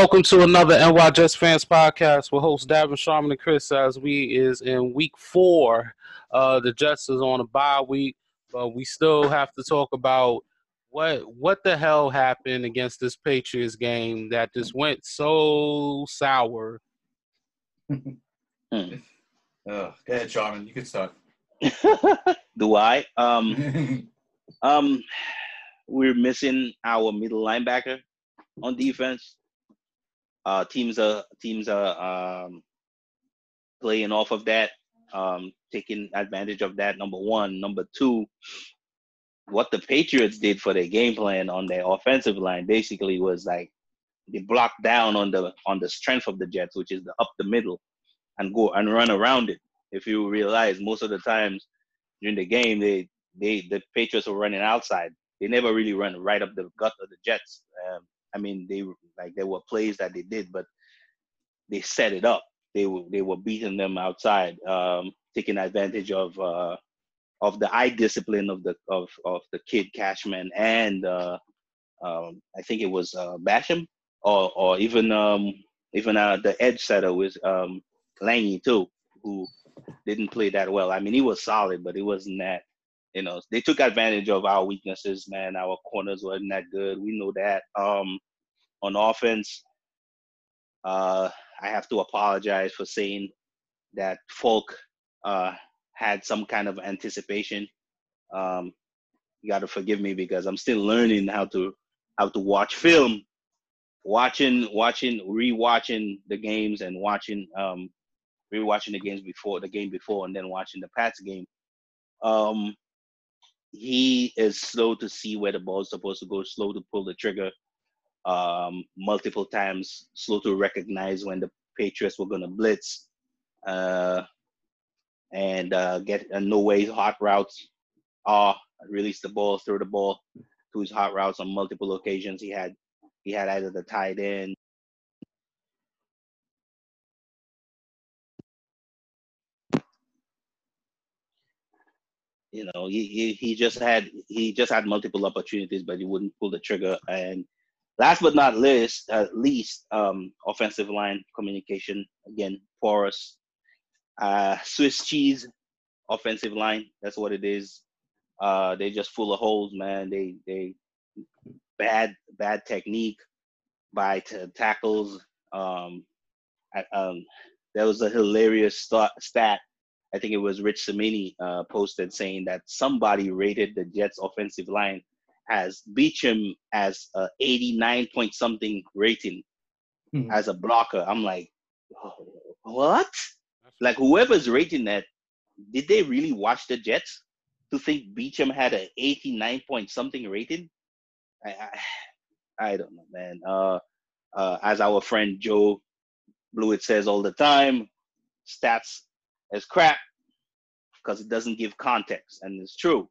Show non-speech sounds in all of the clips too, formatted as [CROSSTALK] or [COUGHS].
Welcome to another NY Jets Fans podcast with host Davin Sharman and Chris as we is in week four. Uh, the Jets is on a bye week, but we still have to talk about what what the hell happened against this Patriots game that just went so sour. [LAUGHS] Hmm. Oh, go ahead, Sharman. You can start. [LAUGHS] Do I? Um, [LAUGHS] um, we're missing our middle linebacker on defense. Uh, teams are teams are um, playing off of that, um, taking advantage of that. Number one, number two, what the Patriots did for their game plan on their offensive line basically was like they blocked down on the on the strength of the Jets, which is the up the middle, and go and run around it. If you realize, most of the times during the game, they they the Patriots were running outside. They never really run right up the gut of the Jets. Um, I mean, they like there were plays that they did, but they set it up. They were they were beating them outside, um, taking advantage of uh, of the eye discipline of the of of the kid Cashman and uh, um, I think it was uh, Basham or or even um, even uh, the edge setter was um, Langi too, who didn't play that well. I mean, he was solid, but it wasn't that. You know, they took advantage of our weaknesses, man. Our corners wasn't that good. We know that. Um, on offense, uh, I have to apologize for saying that Falk uh, had some kind of anticipation. Um, you got to forgive me because I'm still learning how to how to watch film, watching, watching, rewatching the games and watching, um, rewatching the games before the game before, and then watching the Pats game. Um, he is slow to see where the ball is supposed to go, slow to pull the trigger, um, multiple times, slow to recognize when the Patriots were going to blitz, uh, and uh, get know where his hot routes are, release the ball, throw the ball to his hot routes on multiple occasions. He had he had either the tight end. You know, he, he, he just had he just had multiple opportunities, but he wouldn't pull the trigger. And last but not least, at least um, offensive line communication again porous. Uh, Swiss cheese offensive line. That's what it is. Uh, they just full of holes, man. They they bad bad technique by t- tackles. Um, I, um, there was a hilarious st- stat. I think it was Rich Cimini uh, posted saying that somebody rated the Jets offensive line as Beachum as a 89 point something rating Mhm. as a blocker. I'm like, oh, what? Like whoever's rating that, did they really watch the Jets to think Beachum had an 89 point something rating? I, I, I don't know, man. Uh, uh, as our friend Joe Blewett says all the time, stats is crap because it doesn't give context, and it's true.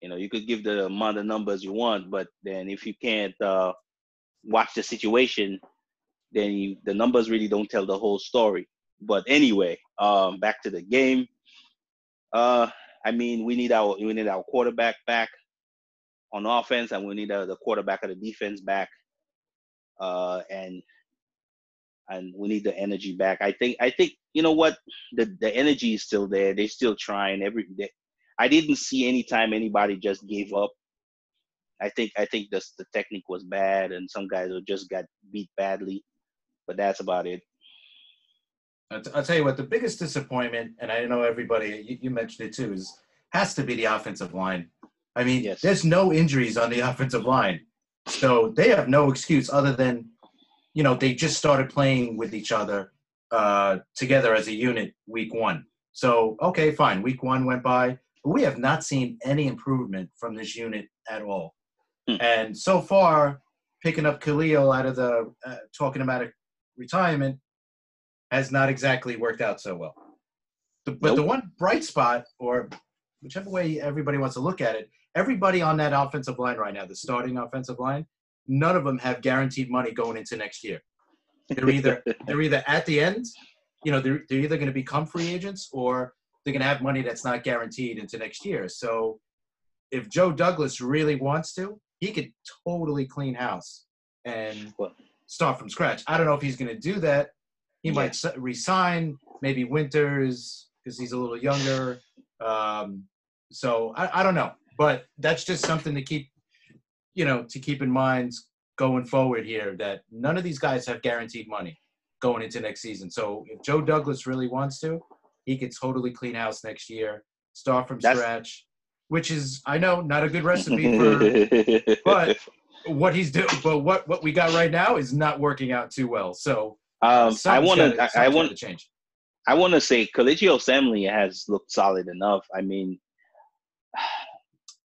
You know, you could give the amount of numbers you want, but then if you can't uh, watch the situation, then you, the numbers really don't tell the whole story. But anyway, um, back to the game. Uh, I mean, we need our we need our quarterback back on offense, and we need uh, the quarterback of the defense back, uh, and and we need the energy back. I think I think you know what the the energy is still there. They're still trying every day. I didn't see any time anybody just gave up. I think I think the the technique was bad, and some guys just got beat badly, but that's about it. I'll tell you what, the biggest disappointment, and I know everybody, you, you mentioned it too, is has to be the offensive line. I mean, Yes. there's no injuries on the [LAUGHS] offensive line. So they have no excuse other than, you know, they just started playing with each other uh, together as a unit week one. So, okay, fine. Week one went by, but we have not seen any improvement from this unit at all. Hmm. And so far, picking up Kalil out of the, uh, talking about a retirement, has not exactly worked out so well. The, but the one bright spot, or whichever way everybody wants to look at it, everybody on that offensive line right now, the starting offensive line, none of them have guaranteed money going into next year. They're either [LAUGHS] they're either at the end, you know, they're, they're either going to become free agents or they're going to have money that's not guaranteed into next year. So if Joe Douglas really wants to, he could totally clean house and start from scratch. I don't know if he's going to do that. He Yeah. might resign. Maybe Winters because he's a little younger. Um, so I, I don't know, but that's just something to keep, you know, to keep in mind going forward here. That none of these guys have guaranteed money going into next season. So if Joe Douglas really wants to, he could totally clean house next year, start from That's- scratch, which is I know not a good recipe for [LAUGHS] but- what he's doing. But what what we got right now is not working out too well. So um, I want to. I, want. gotta change. I want to say Kelechi Osemele has looked solid enough. I mean,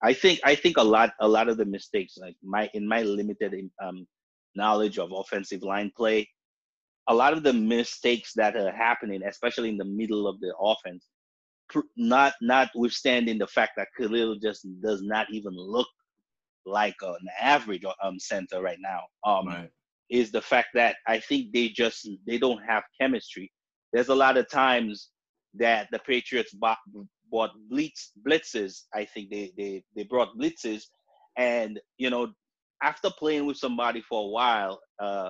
I think I think a lot a lot of the mistakes, like my in my limited um, knowledge of offensive line play, a lot of the mistakes that are happening, especially in the middle of the offense, not notwithstanding the fact that Kalil just does not even look like an average um, center right now. Um, Right. is the fact that I think they just they don't have chemistry. There's a lot of times that the Patriots bought, blitz blitzes. I think they they they brought blitzes, and you know after playing with somebody for a while, uh,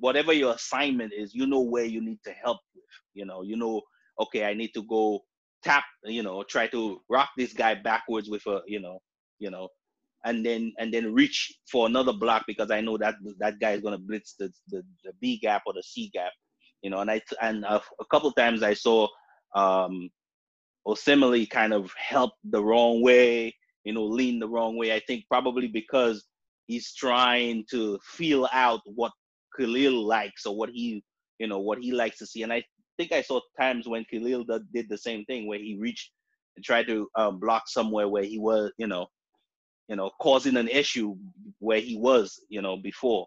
whatever your assignment is, you know where you need to help with. You know, you know, okay, I need to go tap. You know, try to rock this guy backwards with a you know, you know, and then and then reach for another block because I know that that guy is gonna blitz the, the the B gap or the C gap, you know. And I and a, a couple times I saw um, Osemele kind of help the wrong way, you know, lean the wrong way. I think probably because he's trying to feel out what Kalil likes or what he you know what he likes to see. And I think I saw times when Kalil did did the same thing where he reached and tried to um, block somewhere where he was, you know, you know, causing an issue where he was, you know, before,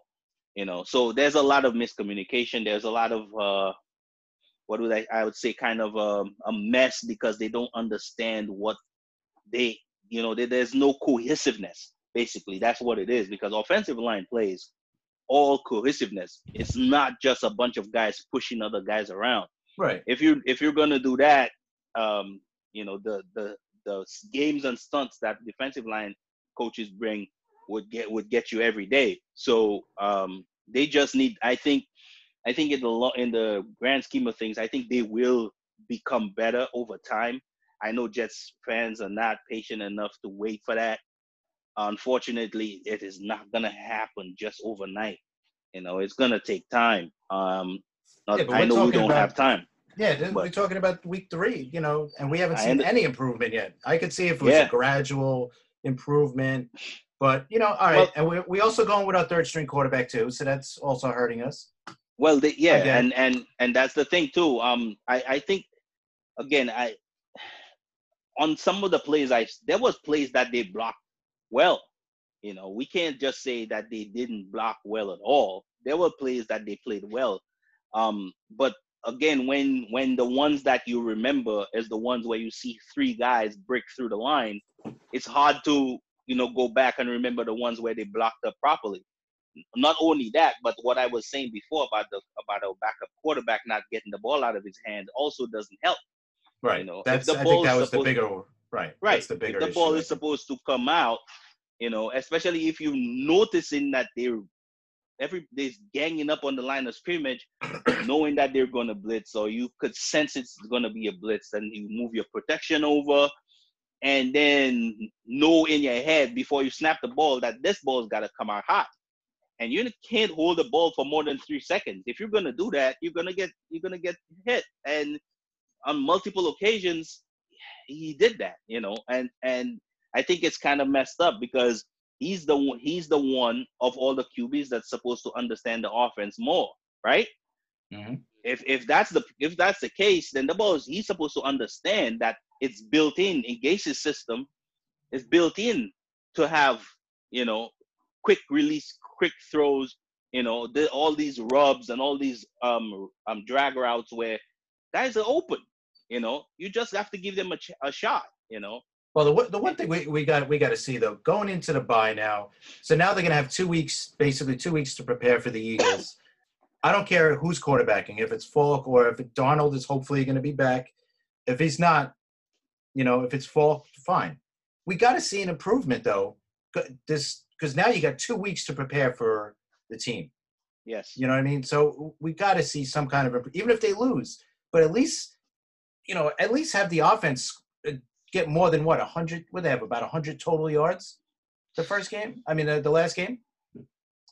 you know. So there's a lot of miscommunication. There's a lot of uh, what would I I would say kind of um, a mess because they don't understand what they, you know, there, there's no cohesiveness. Basically, that's what it is because offensive line plays all cohesiveness. It's not just a bunch of guys pushing other guys around Right. if you if you're gonna do that, um, you know the the the games and stunts that defensive line coaches bring would get would get you every day. So um, they just need. I think I think in the lo- in the grand scheme of things, I think they will become better over time. I know Jets fans are not patient enough to wait for that. Unfortunately, it is not gonna happen just overnight. You know, it's gonna take time. Um, Yeah, I know we don't about- have time. Yeah, we're talking about week three, you know, and we haven't seen any improvement yet. I could see if it was Yeah. a gradual improvement, but you know, all right. Well- and we we also going with our third string quarterback too, so that's also hurting us. Well, they, yeah, and and and that's the thing too. Um, I I think again, I on some of the plays, I there was plays that they blocked well. You know, we can't just say that they didn't block well at all. There were plays that they played well. Um, but again, when when the ones that you remember is the ones where you see three guys break through the line, it's hard to you know go back and remember the ones where they blocked up properly not only that, but what I was saying before about the about a backup quarterback not getting the ball out of his hand also doesn't help. Right. know, that's the I ball think that was the bigger right. Right. That's the bigger if the ball is supposed to come out, you know, especially if you noticing that they're every they're ganging up on the line of scrimmage, [CLEARS THROAT] knowing that they're gonna blitz, so you could sense it's gonna be a blitz, and you move your protection over, and then know in your head before you snap the ball that this ball's gotta come out hot. And you can't hold the ball for more than three seconds. If you're gonna do that, you're gonna get you're gonna get hit. And on multiple occasions, he did that, you know, and and I think it's kind of messed up because he's the one he's the one of all the QBs that's supposed to understand the offense more, right? Mhm. If if that's the if that's the case, then the ball is he's supposed to understand that it's built in in Gase's system, it's built in to have you know quick release, quick throws, you know, the, all these rubs and all these um um drag routes where guys are open. You know, you just have to give them a, ch- a shot. You know, Well, the one- the one thing we, we got we got to see though, going into the bye now. So now they're gonna have two weeks, basically two weeks to prepare for the Eagles. [COUGHS] I don't care who's quarterbacking, if it's Falk or if Darnold is hopefully going to be back. If he's not, you know, if it's Falk, fine. We got to see an improvement though. This because now you got two weeks to prepare for the team. Yes. You know what I mean? So we got to see some kind of even if they lose, but at least you know at least have the offense uh, get more than what hundred. What they have about hundred total yards the first game. I mean the, the last game.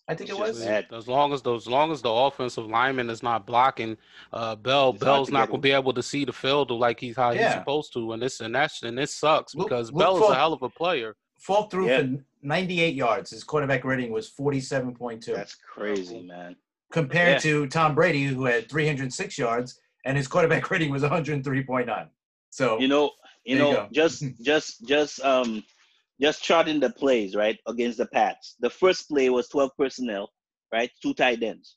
I think it was. As long as those, as long as the offensive lineman is not blocking, uh, Bell It's Bell's not gonna him. be able to see the field like he's how he's supposed to, and this and that's and this sucks Look- because look Bell is for- a hell of a player. Falk threw Yeah. for 98 yards. His quarterback rating was 47.2, That's crazy, man. compared yeah. to Tom Brady, who had 306 yards, and his quarterback [LAUGHS] rating was 103.9. So You know, you know, just [LAUGHS] just just um just charting the plays, right, against the Pats. The first play was 12 personnel, right? Two tight ends.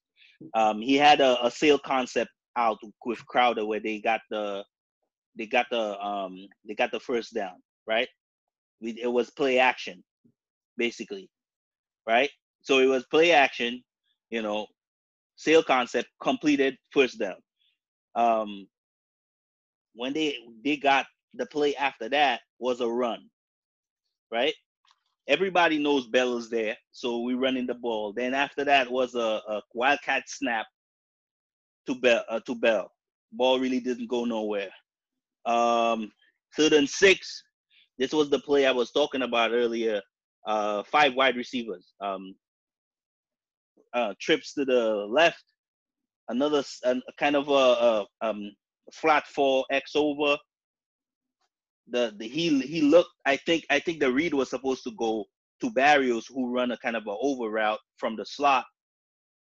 Um he had a, a sale concept out with Crowder where they got the they got the um they got the first down, right? We, it was play action, basically, right? So it was play action, you know, sale concept completed first down. Um, when they they got the play after that was a run, right? Everybody knows Bell is there, so we running the ball. Then after that was a, a wildcat snap to Bell. Uh, to Bell, ball really didn't go nowhere. Um, third and six. This was the play I was talking about earlier. Uh, five wide receivers. Um, uh, trips to the left. Another kind of a, a um, flat four X over. The, the he he looked. I think I think the read was supposed to go to Berrios, who run a kind of a over route from the slot.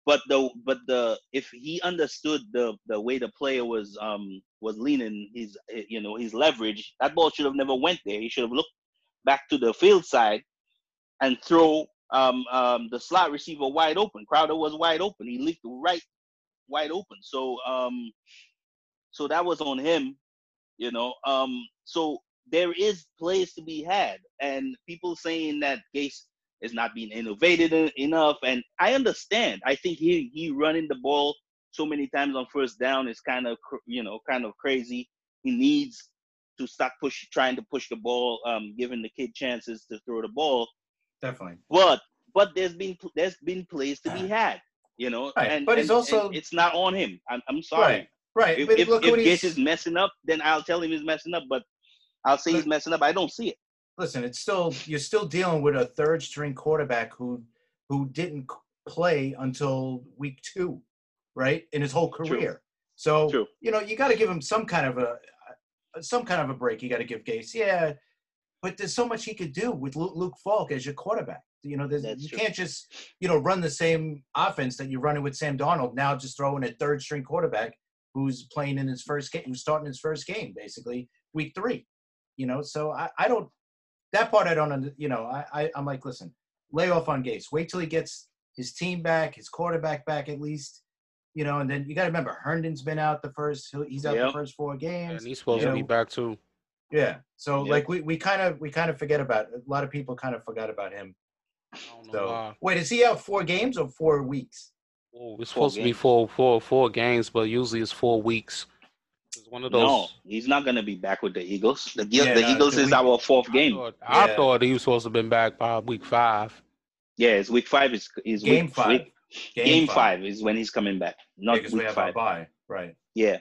But the but the if he understood the the way the player was um was leaning his you know his leverage, that ball should have never went there. He should have looked back to the field side and throw um um the slot receiver wide open. Crowder was wide open. He leaked right wide open. So um so that was on him, you know. Um so there is plays to be had and people saying that Gase is not being innovative en- enough and I understand. I think he he running the ball so many times on first down is kind of you know kind of crazy. He needs to stop push trying to push the ball um giving the kid chances to throw the ball definitely. but but there's been there's been plays to be ah. had, you know, Right, and but it's also- it's not on him. I'm I'm sorry. Right. Right. If but if, if what Gase he's, is messing up, then I'll tell him he's messing up. But I'll say he's messing up. I don't see it. listen, it's still you're still dealing with a third string quarterback who who didn't play until week two, right? In his whole True. career. So True. you know you got to give him some kind of a some kind of a break. You got to give Gase, yeah. But there's so much he could do with Luke, Luke Falk as your quarterback. You know, there's, you true. can't just you know run the same offense that you're running with Sam Darnold. Now just throw in a third string quarterback who's playing in his first game, who's starting his first game, basically week three. You know, so I, I don't that part I don't you know I, I I'm like listen lay off on Gase wait till he gets his team back his quarterback back at least you know and then you got to remember Herndon's been out the first he's out the first four games And he's supposed you to be back too. Yeah so Yep. like we we kind of we kind of forget about a lot of people kind of forgot about him I don't know so why. wait is he out four games or four weeks Oh, it's Four supposed to be four, four, four games, but usually it's four weeks. It's one of those. No, he's not gonna be back with the Eagles. The, Yeah, the no, Eagles is week- our fourth I game. thought, I Yeah. thought he was supposed to have been back by week five. Yeah, it's week five. Is is game week, five Week, game five. is when he's coming back. Not because we week have our bye right Yeah.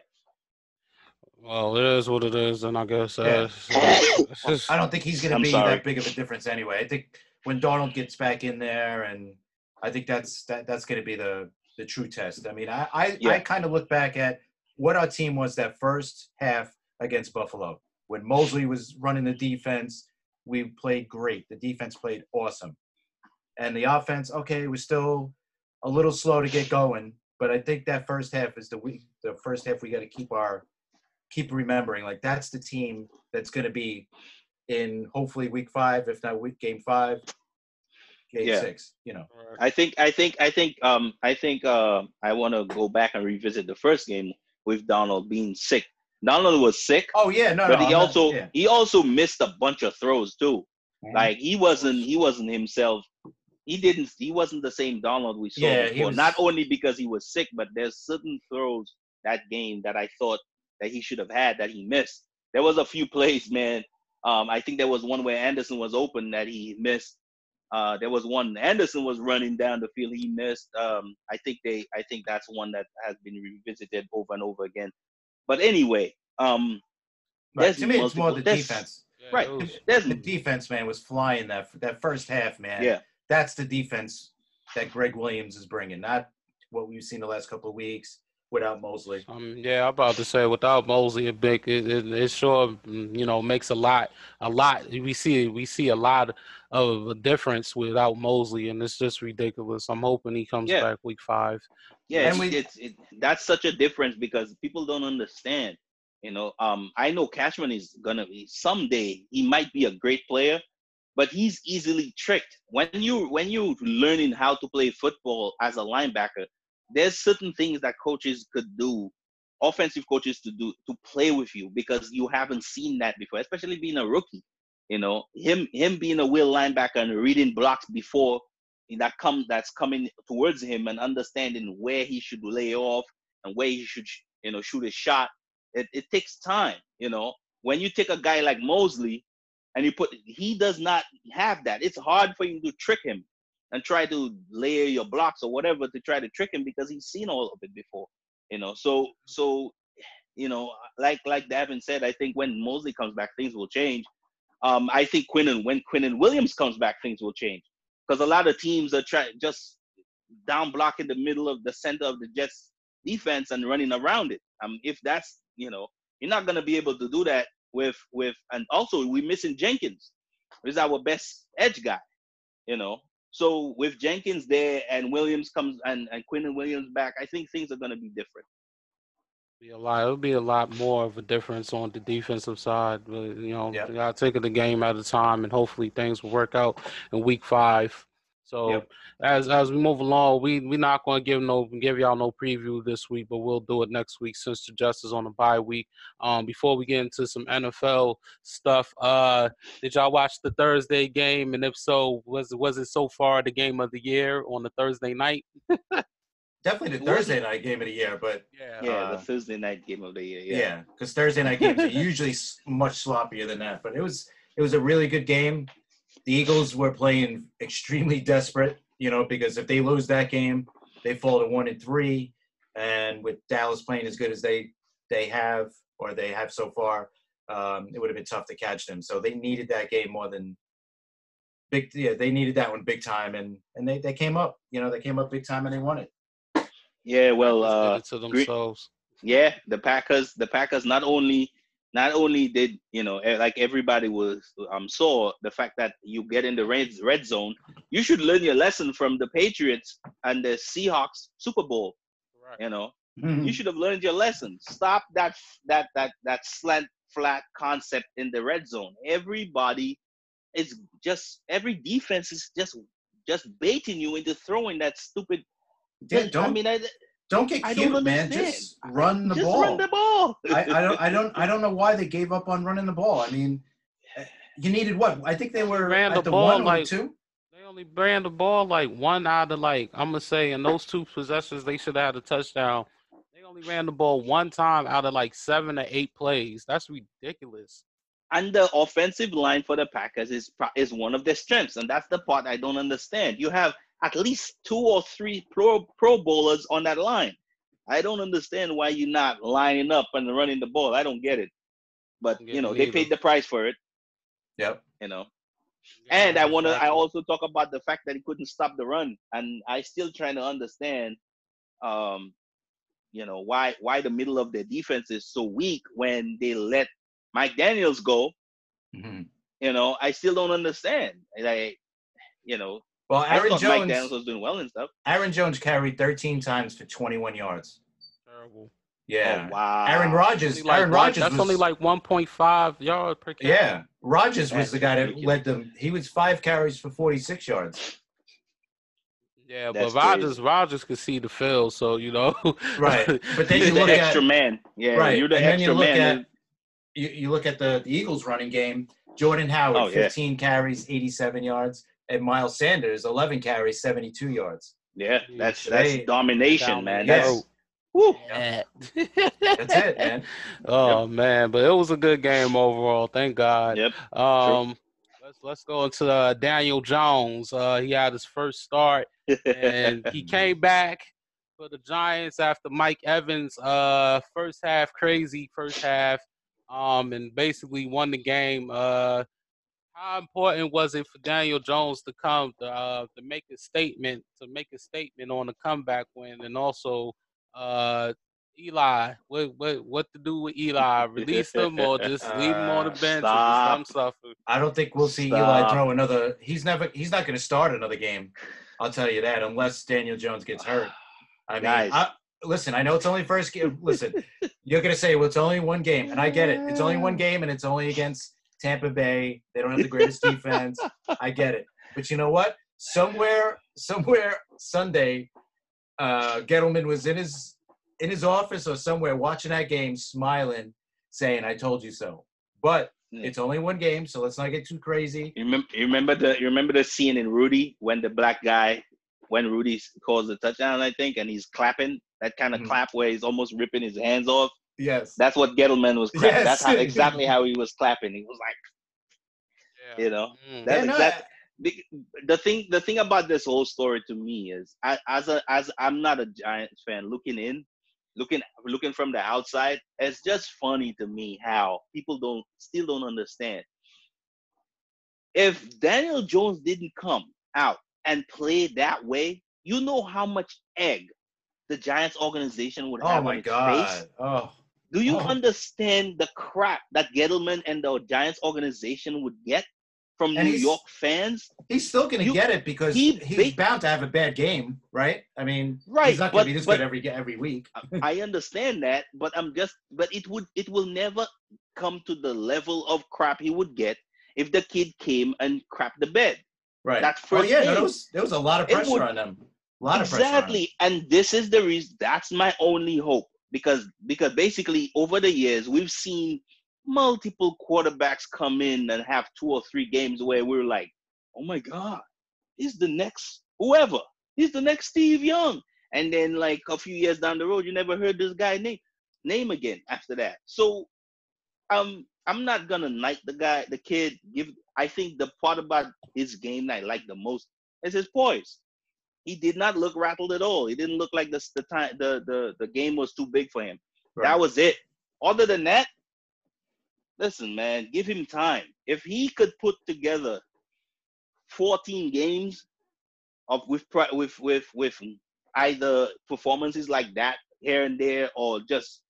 Well, it is what it is, and I guess Yeah. uh, it's [LAUGHS] just- I don't think he's going to be sorry. that big of a difference anyway. I think when Darnold gets back in there, and I think that's that, that's going to be the the true test. I mean, I I, I kind of look back at what our team was that first half against Buffalo when Mosley was running the defense. We played great. The defense played awesome, and the offense, okay, it was still a little slow to get going. But I think that first half is the week. The first half we got to keep our keep remembering like that's the team that's going to be in hopefully week five, if not week game five, game Yeah. six. You know, I think I think I think um I think uh I want to go back and revisit the first game with Darnold being sick. Darnold was sick, oh yeah, no, but no, he I'm not- also yeah. he also missed a bunch of throws too. Mhm. Like he wasn't he wasn't himself. He didn't he wasn't the same Darnold we saw Yeah, before. was- Not only because he was sick, but there's certain throws that game that I thought that he should have had that he missed. There was a few [LAUGHS] plays, man. Um, I think there was one where Anderson was open that he missed. Uh, there was one Anderson was running down the field. He missed. Um, I think they. I think that's one that has been revisited over and over again. But anyway, um, Right. To me, it's more the defense. Yeah, right. was- The defense, man, was flying that that first half, man. yeah. That's the defense that Gregg Williams is bringing, not what we've seen the last couple of weeks without Mosley. Um, yeah, I'm about to say without Mosley, it it, it, it sure mm, you know makes a lot a lot. We see we see a lot of a difference without Mosley, and it's just ridiculous. I'm hoping he comes Yeah. back week five. Yeah, And it's, we- it's it, that's such a difference because people don't understand. You know, um, I know Cashman is gonna be someday. He might be a great player, but he's easily tricked. When you when you're learning how to play football as a linebacker, there's certain things that coaches could do, offensive coaches to do to play with you because you haven't seen that before, especially being a rookie. You know, him him being a will linebacker and reading blocks before that come that's coming towards him and understanding where he should lay off and where he should you know shoot a shot it, it takes time you know when you take a guy like mosley and you put he does not have that it's hard for you to trick him and try to layer your blocks or whatever to try to trick him because he's seen all of it before you know so so you know like like davin said i think when mosley comes back things will change um i think quinn when quinn williams comes back things will change because a lot of teams are trying just down block in the middle of the center of the Jets defense and running around it. Um, if that's you know, you're not gonna be able to do that with with and also we're missing Jenkins, who's our best edge guy. You know, so with Jenkins there and Williams comes and and Quinn and Williams back, I think things are gonna be different. Be a lot. It'll be a lot more of a difference on the defensive side. But you know, Yep. you gotta take it a game at a time, and hopefully things will work out in week five. So Yep. as as we move along, we we're not going to give no give y'all no preview this week, but we'll do it next week since the Jets is on the bye week. Um, before we get into some NFL stuff, uh, did y'all watch the Thursday game? And if so, was was it so far the game of the year on the Thursday night? [LAUGHS] Definitely the Thursday night game of the year, but Yeah. Yeah, Uh, the Thursday night game of the year. Yeah. yeah, because Thursday night games are [LAUGHS] usually much sloppier than that. But it was it was a really good game. The Eagles were playing extremely desperate, you know, because if they lose that game, they fall to one and three. And with Dallas playing as good as they they have or they have so far, um, it would have been tough to catch them. So they needed that game more than big. Yeah, they needed that one big time, and and they they came up. You know, they came up big time and they won it. Yeah, well, uh, it to themselves. yeah, the Packers, the Packers not only not only did you know like everybody was um saw the fact that you get in the red red zone, you should learn your lesson from the Patriots and the Seahawks Super Bowl. You know, you should have learned your lesson. Stop that that that that slant flat concept in the red zone. Everybody is just every defense is just just baiting you into throwing that stupid. Yeah, don't mean, I, don't get I cute, don't man. Just run the ball. just ball. run the ball. I, I don't I don't I don't know why they gave up on running the ball. I mean, you needed what? I think they were Ran at the the, ball one or like- the two. They only ran the ball like one out of like I'm gonna say in those two possessions they should have had a touchdown. They only ran the ball one time out of like seven or eight plays. That's ridiculous. and the offensive line for the Packers is is one of their strengths, and that's the part I don't understand. You have at least two or three pro Pro Bowlers on that line. I don't understand why you're not lining up and running the ball. I don't get it. But you know they paid the price for it. Yep. You know, and I want to. I also talk about the fact that he couldn't stop the run, and I still trying to understand. Um, you know why why the middle of their defense is so weak when they let Mike Daniels go Mhm. you know, I still don't understand. Like, you know, Well, I Aaron thought Mike Jones. was doing well and stuff. Aaron Jones carried 13 times for 21 yards. terrible. Yeah. Oh, wow. Aaron Rodgers. Like Aaron one- Rodgers. that's was, only like 1.5 yards per carry. Yeah, Rodgers was the guy that led them. He was five carries for 46 yards. Yeah, That's but Rodgers crazy. Rodgers could see the field, so you know. Right. [LAUGHS] But then You're you the look extra at man. Yeah, right, you're the and then you extra look man. at you, you look at the, the Eagles running game. Jordan Howard, Oh, yeah. 15 carries, 87 yards, and Miles Sanders, 11 carries, 72 yards. yeah, that's They- that's domination, man. the That's road. whew. Yeah. That's it, man. [LAUGHS] Oh man, but it was a good game overall. Thank God. Yep. Um, Let's let's go into uh, Daniel Jones. Uh, he had his first start, and he [LAUGHS] came back for the Giants after Mike Evans. Uh, first half crazy, first half, um, and basically won the game. Uh, how important was it for Daniel Jones to come to, uh, to make a statement to make a statement on the comeback win, and also uh, Eli, what what what to do with Eli? Release him or [LAUGHS] just leave him on the Uh, bench stop. and just let him suffer? I don't think we'll see Stop. Eli throw another. He's never. He's not going to start another game. I'll tell you that, unless Daniel Jones gets hurt. [SIGHS] I mean, Guys. I, listen. I know it's only first game. Listen, you're going to say, well, it's only one game, and I get it. It's only one [LAUGHS] game, and it's only against Tampa Bay. They don't have the greatest [LAUGHS] defense. I get it, but you know what? Somewhere, somewhere Sunday, uh, Gettleman was in his in his office or somewhere watching that game, smiling, saying, "I told you so." But it's only one game, so let's not get too crazy. You remember, you remember the you remember the scene in Rudy when the black guy when Rudy calls the touchdown, I think, and he's clapping that kind of Mhm. clap where he's almost ripping his hands off. Yes. That's what Gettleman was clapping. Yes. That's how exactly [LAUGHS] how he was clapping. He was like, you know, Mm. that's Yeah, no, exact- the, the thing the thing about this whole story to me is I, as a as I'm not a Giants fan looking in looking looking from the outside it's just funny to me how people don't still don't understand if Daniel Jones didn't come out and play that way you know how much egg the Giants organization would Oh have my on its God. face Oh. Do you Oh. understand the crap that Gettleman and the Giants organization would get from And New York fans He's still going to get it because he he's ba- bound to have a bad game, right? I mean, Right, he's not going to be this but- good every every week. [LAUGHS] I understand that, but I'm just, but it would, it will never come to the level of crap he would get if the kid came and crapped the bed. Right. That oh first yeah, no, game. there was there was a lot of pressure would- on them. A lot of pressure. exactly, and this is the reason. That's my only hope because because basically over the years we've seen multiple quarterbacks come in and have two or three games where we're like, oh my god, he's the next whoever. He's the next Steve Young, and then like a few years down the road, you never heard this guy name name again after that. So um I'm not gonna knight the guy, the kid. Give I think the part about his game that I like the most is his poise. He did not look rattled at all. He didn't look like the the time the the, the game was too big for him. Right. That was it. Other than that, listen, man, give him time. If he could put together 14 games of with with with with either performances like that here and there or just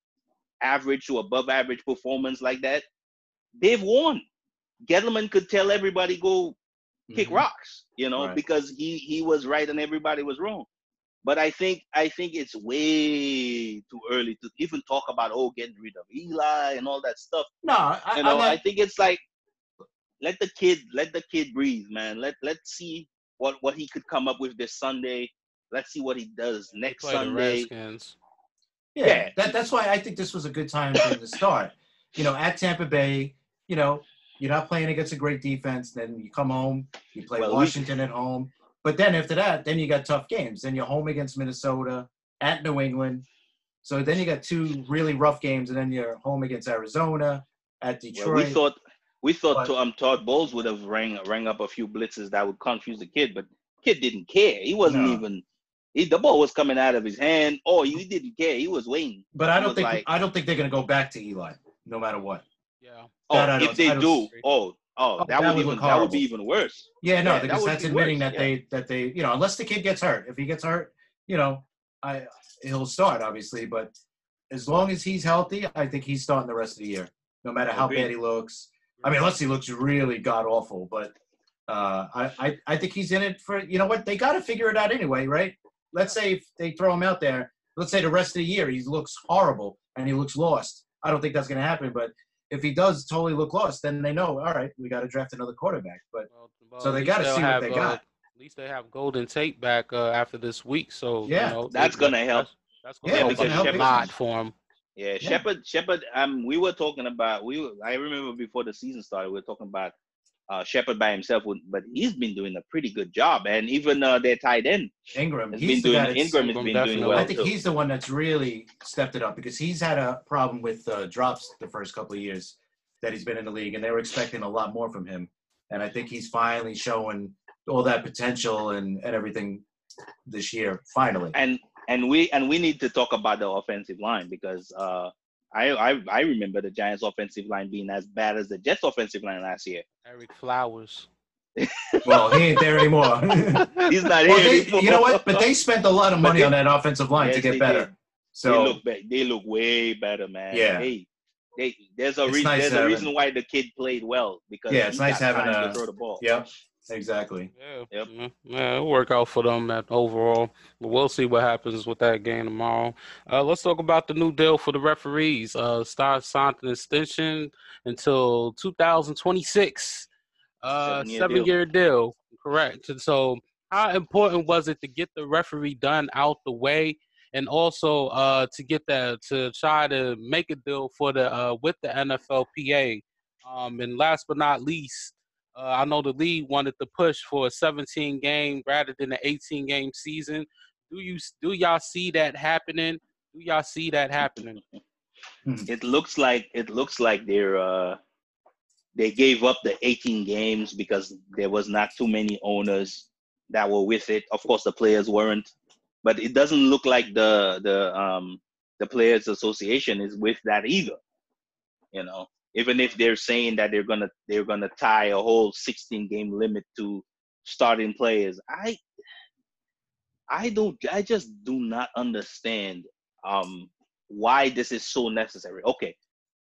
average to above average performance like that, they've won. Gettleman could tell everybody go kick Mhm. rocks, you know, Right. because he he was right and everybody was wrong. But I think I think it's way too early to even talk about oh getting rid of Eli and all that stuff. No, I, You know, I'm I think it's like let the kid let the kid breathe, man. Let let's see what what he could come up with this Sunday. Let's see what he does next Sunday. Yeah, yeah. That, that's why I think this was a good time for him to start. You know, at Tampa Bay, you know, you're not playing against a great defense. Then you come home, you play Well, we- Washington at home. But then after that, then you got tough games. Then you're home against Minnesota, at New England. So then you got two really rough games, and then you're home against Arizona, at Detroit. Well, we thought we thought But- um Todd Bowles would have rang rang up a few blitzes that would confuse the kid, but kid didn't care. He wasn't No. even. He, the ball was coming out of his hand. Oh, he didn't care. He was waiting. but I don't think like- I don't think they're going to go back to Eli, no matter what. Yeah. Oh, That I if don't- they don't do, see. oh, oh, Oh, that, that would would even that would be even worse. Yeah, no, Yeah, because would that's be admitting worse, that yeah. they that they you know unless the kid gets hurt. If he gets hurt, you know, I he'll start obviously, but as long as he's healthy, I think he's starting the rest of the year, no matter how Agreed. bad he looks. I mean, unless he looks really god awful, but uh, I, I I think he's in it for you know what they got to figure it out anyway, right? Let's say if they throw him out there, let's say the rest of the year he looks horrible and he looks lost. I don't think that's going to happen, but if he does totally look lost, then they know, all right, we got to draft another quarterback. But Well, well, So they gotta they'll see what have, they uh, got. At least they have Golden Tate back uh, after this week, so Yeah, you know, that's gonna help. That's, that's Yeah, gonna help because a Shepard- lot for him. Yeah, Yeah. Shepard. Shepard. Um, we were talking about. We. Were, I remember before the season started, we were talking about uh Shepard by himself, would- but he's been doing a pretty good job, and even uh, their tight end Engram, has he's been doing. Engram has been definitely. doing well I think too. he's the one that's really stepped it up because he's had a problem with uh, drops the first couple of years that he's been in the league, and they were expecting a lot more from him. and I think he's finally showing all that potential and, and everything this year. Finally, and and we and we need to talk about the offensive line because uh, I, I I remember the Giants' offensive line being as bad as the Jets' offensive line last year. Ereck Flowers. well, he ain't there anymore. [LAUGHS] He's not well, here they, anymore. you know what? But they spent a lot of money they- on that offensive line Yes, to get better. did. So they look be- they look way better, man. Yeah. Hey, they, there's a It's reason. nice there's a reason why the kid played well because Yeah, it's nice having a- to throw the ball. Yep, exactly. Yeah, Yep. yeah, yeah, it'll work out for them at overall. But we'll see what happens with that game tomorrow. Uh, let's talk about the new deal for the referees. Uh, Star signed an extension until 2026. Uh, Seven-year seven deal. year deal, correct. And so, how important was it to get the referee done out the way, and also uh, to get that to try to make a deal for the uh, with the NFLPA? Um, and last but not least, uh, I know the league wanted to push for a 17 game rather than an 18 game season. Do you do y'all see that happening? Do y'all see that happening? [LAUGHS] It looks like it looks like they're uh, they gave up the 18 games because there was not too many owners that were with it. Of course, the players weren't, but it doesn't look like the the um, the players association is with that either. You know, even if they're saying that they're gonna they're gonna tie a whole 16 game limit to starting players, I I don't I just do not understand um why this is so necessary. Okay,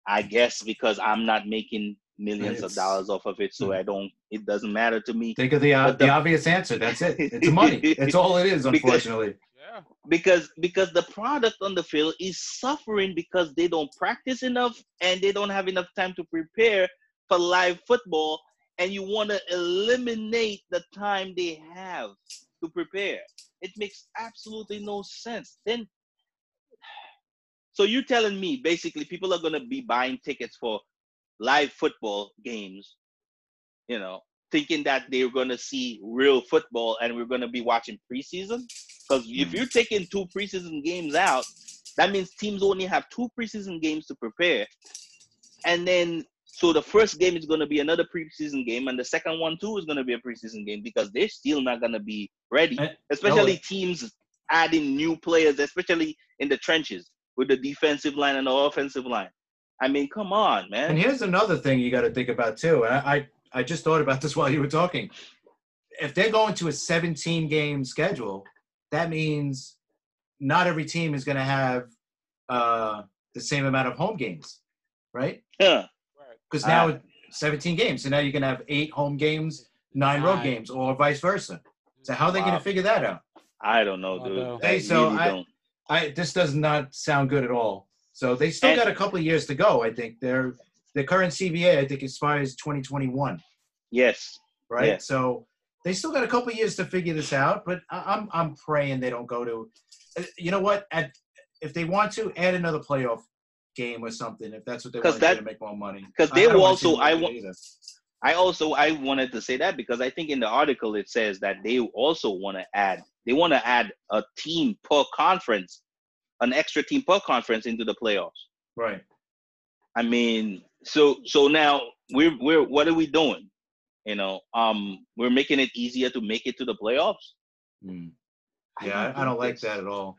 I guess because I'm not making millions of dollars off of it, so Hmm. I don't. It doesn't matter to me Think of the uh, the- the obvious answer. That's it. It's money. [LAUGHS] It's all it is. Because- Unfortunately, Yeah. because because the product on the field is suffering because they don't practice enough and they don't have enough time to prepare for live football, and you want to eliminate the time they have to prepare. It makes absolutely no sense. Then, [SIGHS] so you're telling me basically people are going to be buying tickets for live football games, you know, thinking that they're going to see real football and we're going to be watching preseason? Because if Mm. you're taking two preseason games out, that means teams only have two preseason games to prepare. And then, so the first game is going to be another preseason game, and the second one, too, is going to be a preseason game because they're still not going to be ready, Eh, especially teams adding new players, especially in the trenches with the defensive line and the offensive line. I mean, come on, man. and here's another thing you got to think about too. And I, I I just thought about [LAUGHS] this while you were talking. If they're going to a 17 game schedule, that means not every team is going to have uh, the same amount of home games, right? Yeah. Because now it's 17 games, so now you can have eight home games, nine road games, or vice versa. So how are they going to figure that out? I don't know, I dude. Hey, so really I- don't. I this does not sound good at all. So they still And- got a couple of years to go. I think their the current CBA I think expires 2021, Yes. right? Yeah. So they still got a couple of years to figure this out. But I'm I'm praying they don't go to. uh, You know what? At if they want to add another playoff game or something, if that's what they want to do to make more money. Because they also- I do wa- it either. I also I wanted to say that because I think in the article it says that they also want to add they want to add a team per conference, an extra team per conference into the playoffs. right. I mean, so so now we're we're what are we doing? You know, um, we're making it easier to make it to the playoffs. Mm. Yeah, I, I don't like that at all.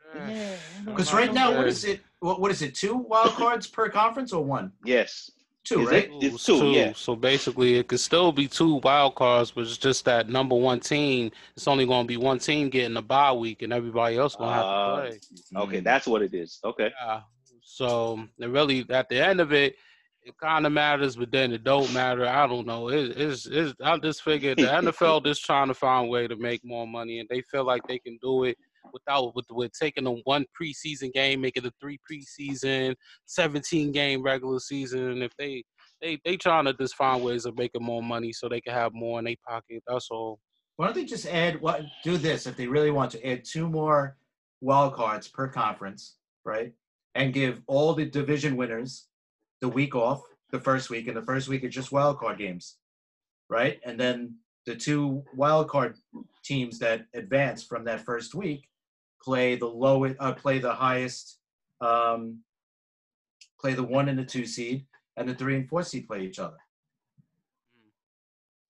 Because I right now, what care. is it? What, what is it? Two wild cards per conference or one? Yes. Two, Is right? it? It's two, yeah. So basically, it could still be two wild cards, but it's just that number one team. It's only going to be one team getting a bye week, and everybody else going to have Uh, to play. Okay, Mm. that's what it is. Okay. Yeah. So and really, at the end of it, it kind of matters, but then it don't matter. I don't know. It, it's, it's I just figured the NFL just trying to find a way to make more money, and they feel like they can do it without with with taking a one preseason game, making a three preseason, seventeen game regular season. If they they they trying to just find ways of making more money so they can have more in their pocket. That's all. Why don't they just add what do this if they really want to add two more wild cards per conference, right? And give all the division winners the week off, the first week, and the first week are just wild card games, right? And then the two wild card teams that advance from that first week play the lowest, uh, play the highest, um, play the one and the two seed, and the three and four seed play each other.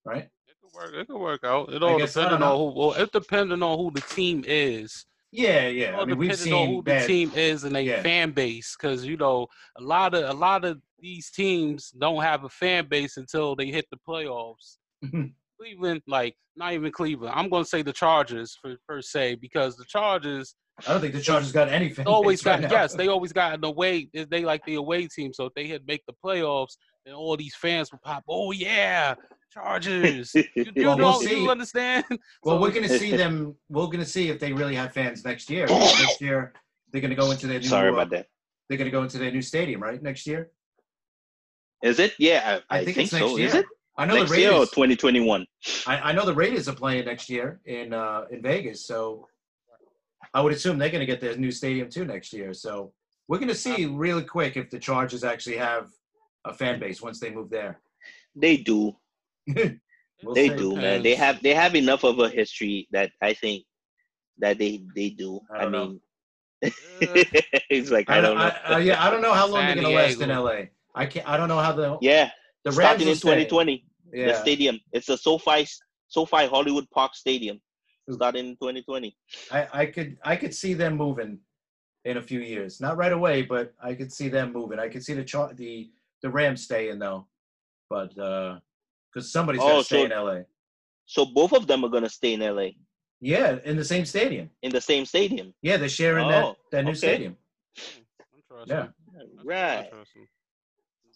right? It could work. It could work out. It all guess- I depending on who. Well, it depending on who the team is. Yeah, It yeah. all I mean, we've depending on seen who the team is and a Yeah. fan base, because you know a lot of a lot of these teams don't have a fan base until they hit the playoffs. Cleveland, like not even Cleveland. I'm gonna say the Chargers for per se because the Chargers I don't think the Chargers got anything. fan always got right yes, they always got an away. They like the away team, so if they had make the playoffs, then all these fans would pop. Oh yeah, Chargers. [LAUGHS] You, you Well, know, we'll you understand? [LAUGHS] Well, So- we're gonna see [LAUGHS] them. We're gonna see if they really have fans next year. next year, they're gonna go into their new. Sorry uh, about that. They're gonna go into their new stadium, right? Next year. Is it? Yeah, I, I I think think, it's next so. year. Is it I know next the Raiders, year 2021. I, I, know the Raiders are playing next year in uh, in Vegas, so I would assume they're going to get their new stadium too next year. So we're going to see really quick if the Chargers actually have a fan base once they move there. They do. [LAUGHS] we'll they do, man. They have they have enough of a history that I think that they they do. I, I mean, [LAUGHS] it's like I, I don't know. I, uh, yeah, I don't know how long San they're going to last in LA. I can't. I don't know how the yeah. The Rams starting in 2020 yeah. the stadium. It's the SoFi SoFi Hollywood Park Stadium. Starting in 2020. I, I could I could see them moving in a few years. Not right away, but I could see them moving. I could see the char- the the Rams staying though, but because uh, somebody's gonna oh, stay so, in LA. So both of them are gonna stay in LA. Yeah, in the same stadium. In the same stadium. Yeah, they're sharing oh, that that new okay. stadium. Hmm, interesting. Yeah. Right. Interesting.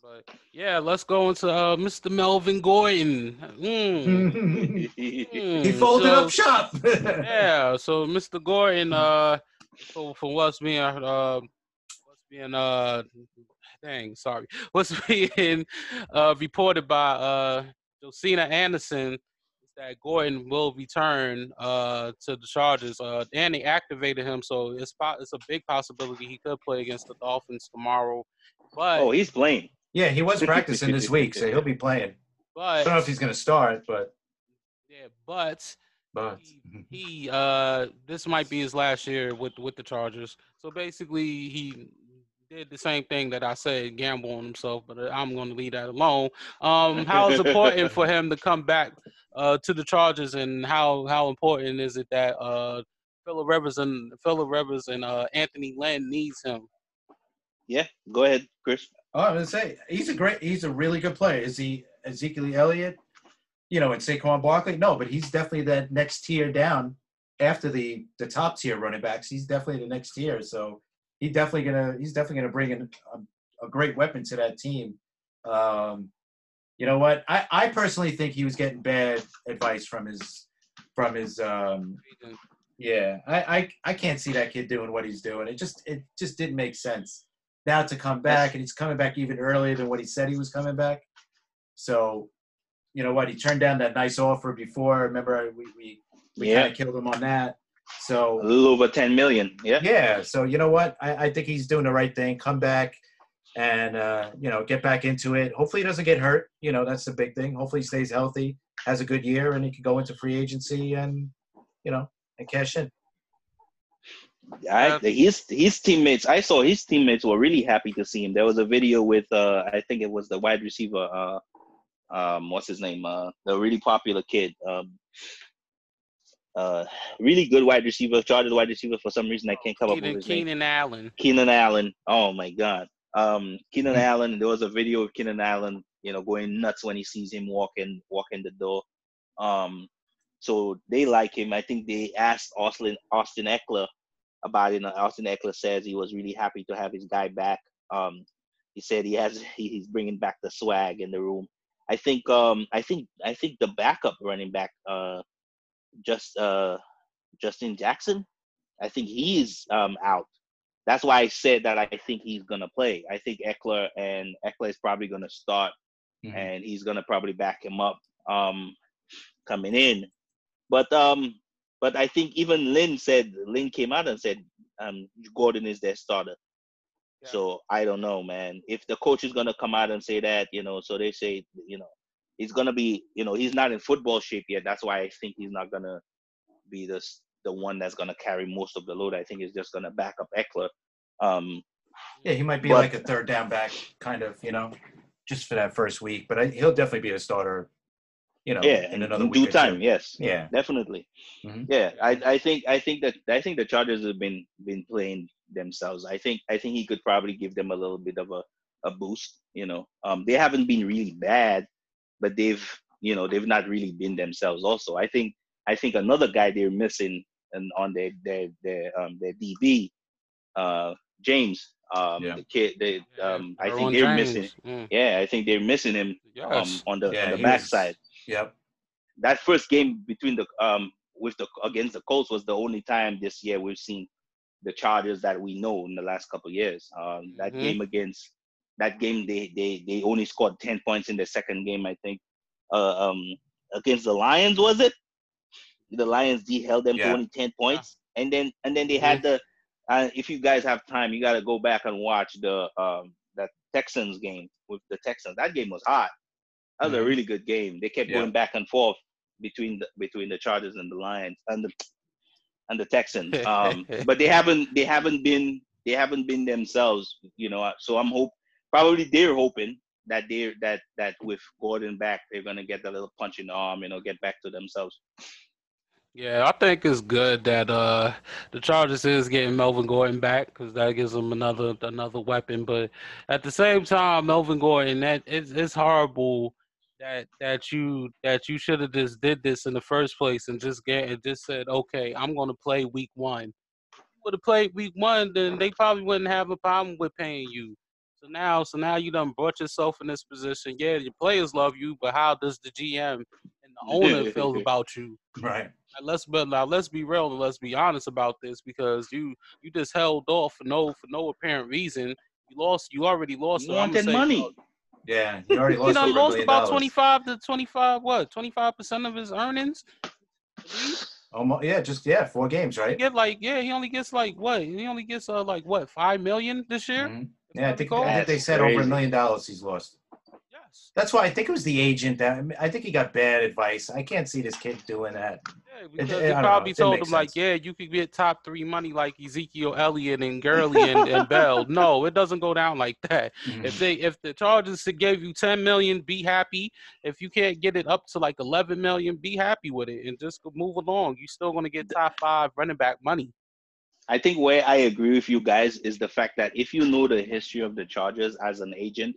But yeah, let's go into uh, Mr. Melvin Gordon. Mm. [LAUGHS] he Mm, folded so- up shop. [LAUGHS] Yeah, so Mr. Gordon, uh, so for what's being uh, what's being uh, dang, sorry, [LAUGHS] what's being uh reported by uh Josina Anderson is that Gordon will return uh to the Chargers. Uh, and they activated him, so it's po- it's a big possibility he could play against the Dolphins tomorrow. But oh, he's playing. Yeah, he was practicing this week, so he'll be playing. I don't know if he's gonna start, but yeah, but but [LAUGHS] he uh this might be his last year with with the Chargers. So basically he did the same thing that I said, gamble on himself, but uh, I'm going to leave that alone. Um how is important for him to come back uh to the Chargers and how how important is it that uh Philip Rivers and Philip Rivers and uh Anthony Lynn needs him? Yeah, go ahead, Chris. Oh, I'm gonna say he's a great. He's a really good player. Is he Ezekiel Elliott? You know, and Saquon Barkley? No, but he's definitely that next tier down after the the top tier running backs. He's definitely the next tier. So he definitely gonna he's definitely gonna bring in a, a great weapon to that team. Um, you know what? I I personally think he was getting bad advice from his from his um yeah, I, I I can't see that kid doing what he's doing. It just it just didn't make sense. Now to come back and he's coming back even earlier than what he said he was coming back. So, you know what? He turned down that nice offer before. Remember we we, we Yeah. kind of killed him on that. So a little over 10 million. Yeah. yeah, so you know what? I, I think he's doing the right thing. Come back and uh, you know get back into it. Hopefully he doesn't get hurt. You know that's the big thing. Hopefully he stays healthy, has a good year, and he can go into free agency and you know and cash in. I, his his teammates. I saw his teammates were really happy to see him. There was a video with uh, I think it was the wide receiver. Uh, um, what's his name? Uh, the really popular kid. Um, uh, really good wide receiver. Chargers wide receiver. For some reason, I can't come up with Keenan, his name. Keenan Allen. Keenan Allen. Oh my God. Um, Keenan Mhm. Allen. There was a video of Keenan Allen, you know, going nuts when he sees him walking walking the door. Um, so they like him. I think they asked Austin Austin Ekeler about it. and Austin Ekeler says he was really happy to have his guy back. Um, he said he has he, he's bringing back the swag in the room. I think um I think I think the backup running back uh just uh Justin Jackson. I think he's um out. That's why I said that I think he's gonna play. I think Ekeler and Ekeler is probably gonna start, Mhm. and he's gonna probably back him up um, coming in. But um, but I think even Lynn said Lynn came out and said um, Gordon is their starter. Yeah. So I don't know, man. If the coach is gonna come out and say that, you know, so they say, you know, he's gonna be, you know, he's not in football shape yet. That's why I think he's not gonna be the the one that's gonna carry most of the load. I think he's just gonna back up Ekeler. Um, Yeah, he might be But- like a third down back, kind of, you know, just for that first week. But I, he'll definitely be a starter you know, yeah, in another in week due or time. two. Yes, Yeah. definitely. Mhm. Yeah, I, I think I think that I think the Chargers have been been playing themselves. I think I think he could probably give them a little bit of a, a boost. You know, um, they haven't been really bad, but they've you know they've not really been themselves. Also, I think I think another guy they're missing and on their their their um their DB, uh, James, um, Yeah. the kid. They, um, I think they're James. missing. Mm, Yeah, I think they're missing him um on the Yeah, on the he was- backside Yep. that first game between the um with the against the Colts was the only time this year we've seen the Chargers that we know in the last couple of years. Um, that Mhm. game against that game they they they only scored ten points in the second game I think. Uh, um, against the Lions was it? The Lions D held them to only ten points, and then and then they had the. Uh, if you guys have time, you got to go back and watch the um that Texans game with the Texans. That game was hot. That was a Mhm. really good game. They kept Yeah. going back and forth between the between the Chargers and the Lions and the and the Texans. [LAUGHS] Um, but they haven't they haven't been they haven't been themselves, you know. So I'm hope probably they're hoping that they that that with Gordon back they're gonna get a little punch in the arm, you know, get back to themselves. Yeah, I think it's good that uh the Chargers is getting Melvin Gordon back because that gives them another another weapon. But at the same time, Melvin Gordon, that it's it's horrible that that you that you should have just did this in the first place and just get and just said, okay, I'm gonna play week one. You would have played week one, then they probably wouldn't have a problem with paying you. So now, so now you done brought yourself in this position. Yeah, your players love you, but how does the GM and the owner feel [LAUGHS] about you? Right. Now, let's but now let's be real and let's be honest about this because you you just held off for no for no apparent reason. You lost. You already lost. You so wanted money. Yeah. He already [LAUGHS] You lost done lost about twenty five to twenty five. What twenty five percent of his earnings? Almost, yeah, just yeah, four games, He right? get like yeah. He only gets like what? He only gets uh like what five million this year. Mhm. Yeah, I think. I think they That's said over a million dollars he's lost. Yes. That's why I think it was the agent that I think he got bad advice. I can't see this kid doing that. Yeah, because I they know, probably told make him like, yeah, you could get top three money like Ezekiel Elliott and Gurley and, and Bell. [LAUGHS] No, it doesn't go down like that. Mhm. If they if the Chargers gave you ten million, be happy. If you can't get it up to like eleven million, be happy with it and just move along. You're still gonna get top five running back money. I think where I agree with you guys is the fact that if you know the history of the Chargers as an agent,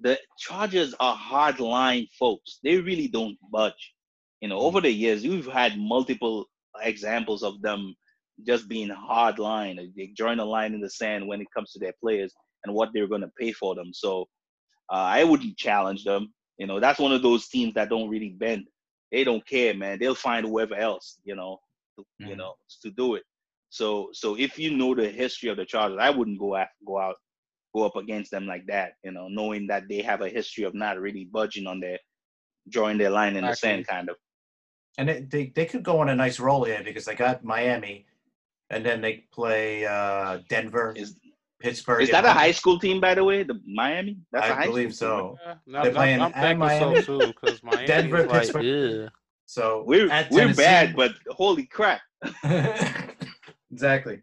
the Chargers are hardline folks. They really don't budge. You know, over the years, we've had multiple examples of them just being hardline. They join a line in the sand when it comes to their players and what they're going to pay for them. So uh, I wouldn't challenge them. You know, that's one of those teams that don't really bend. They don't care, man. They'll find whoever else, you know, to, you Mhm. know, to do it. So so if you know the history of the Chargers, I wouldn't go out go out go up against them like that, you know, knowing that they have a history of not really budging on their drawing their line in the sand kind of. And it, they they could go on a nice roll here because they got Miami, and then they play uh, Denver, Is Pittsburgh. is that a high school team by the way? The Miami? That's a I high believe school team, so. Yeah, no, They're no, playing I'm at Miami, so too because [LAUGHS] Miami Denver, is like, Pittsburgh. yeah. So We're we're bad, but holy crap. [LAUGHS] exactly.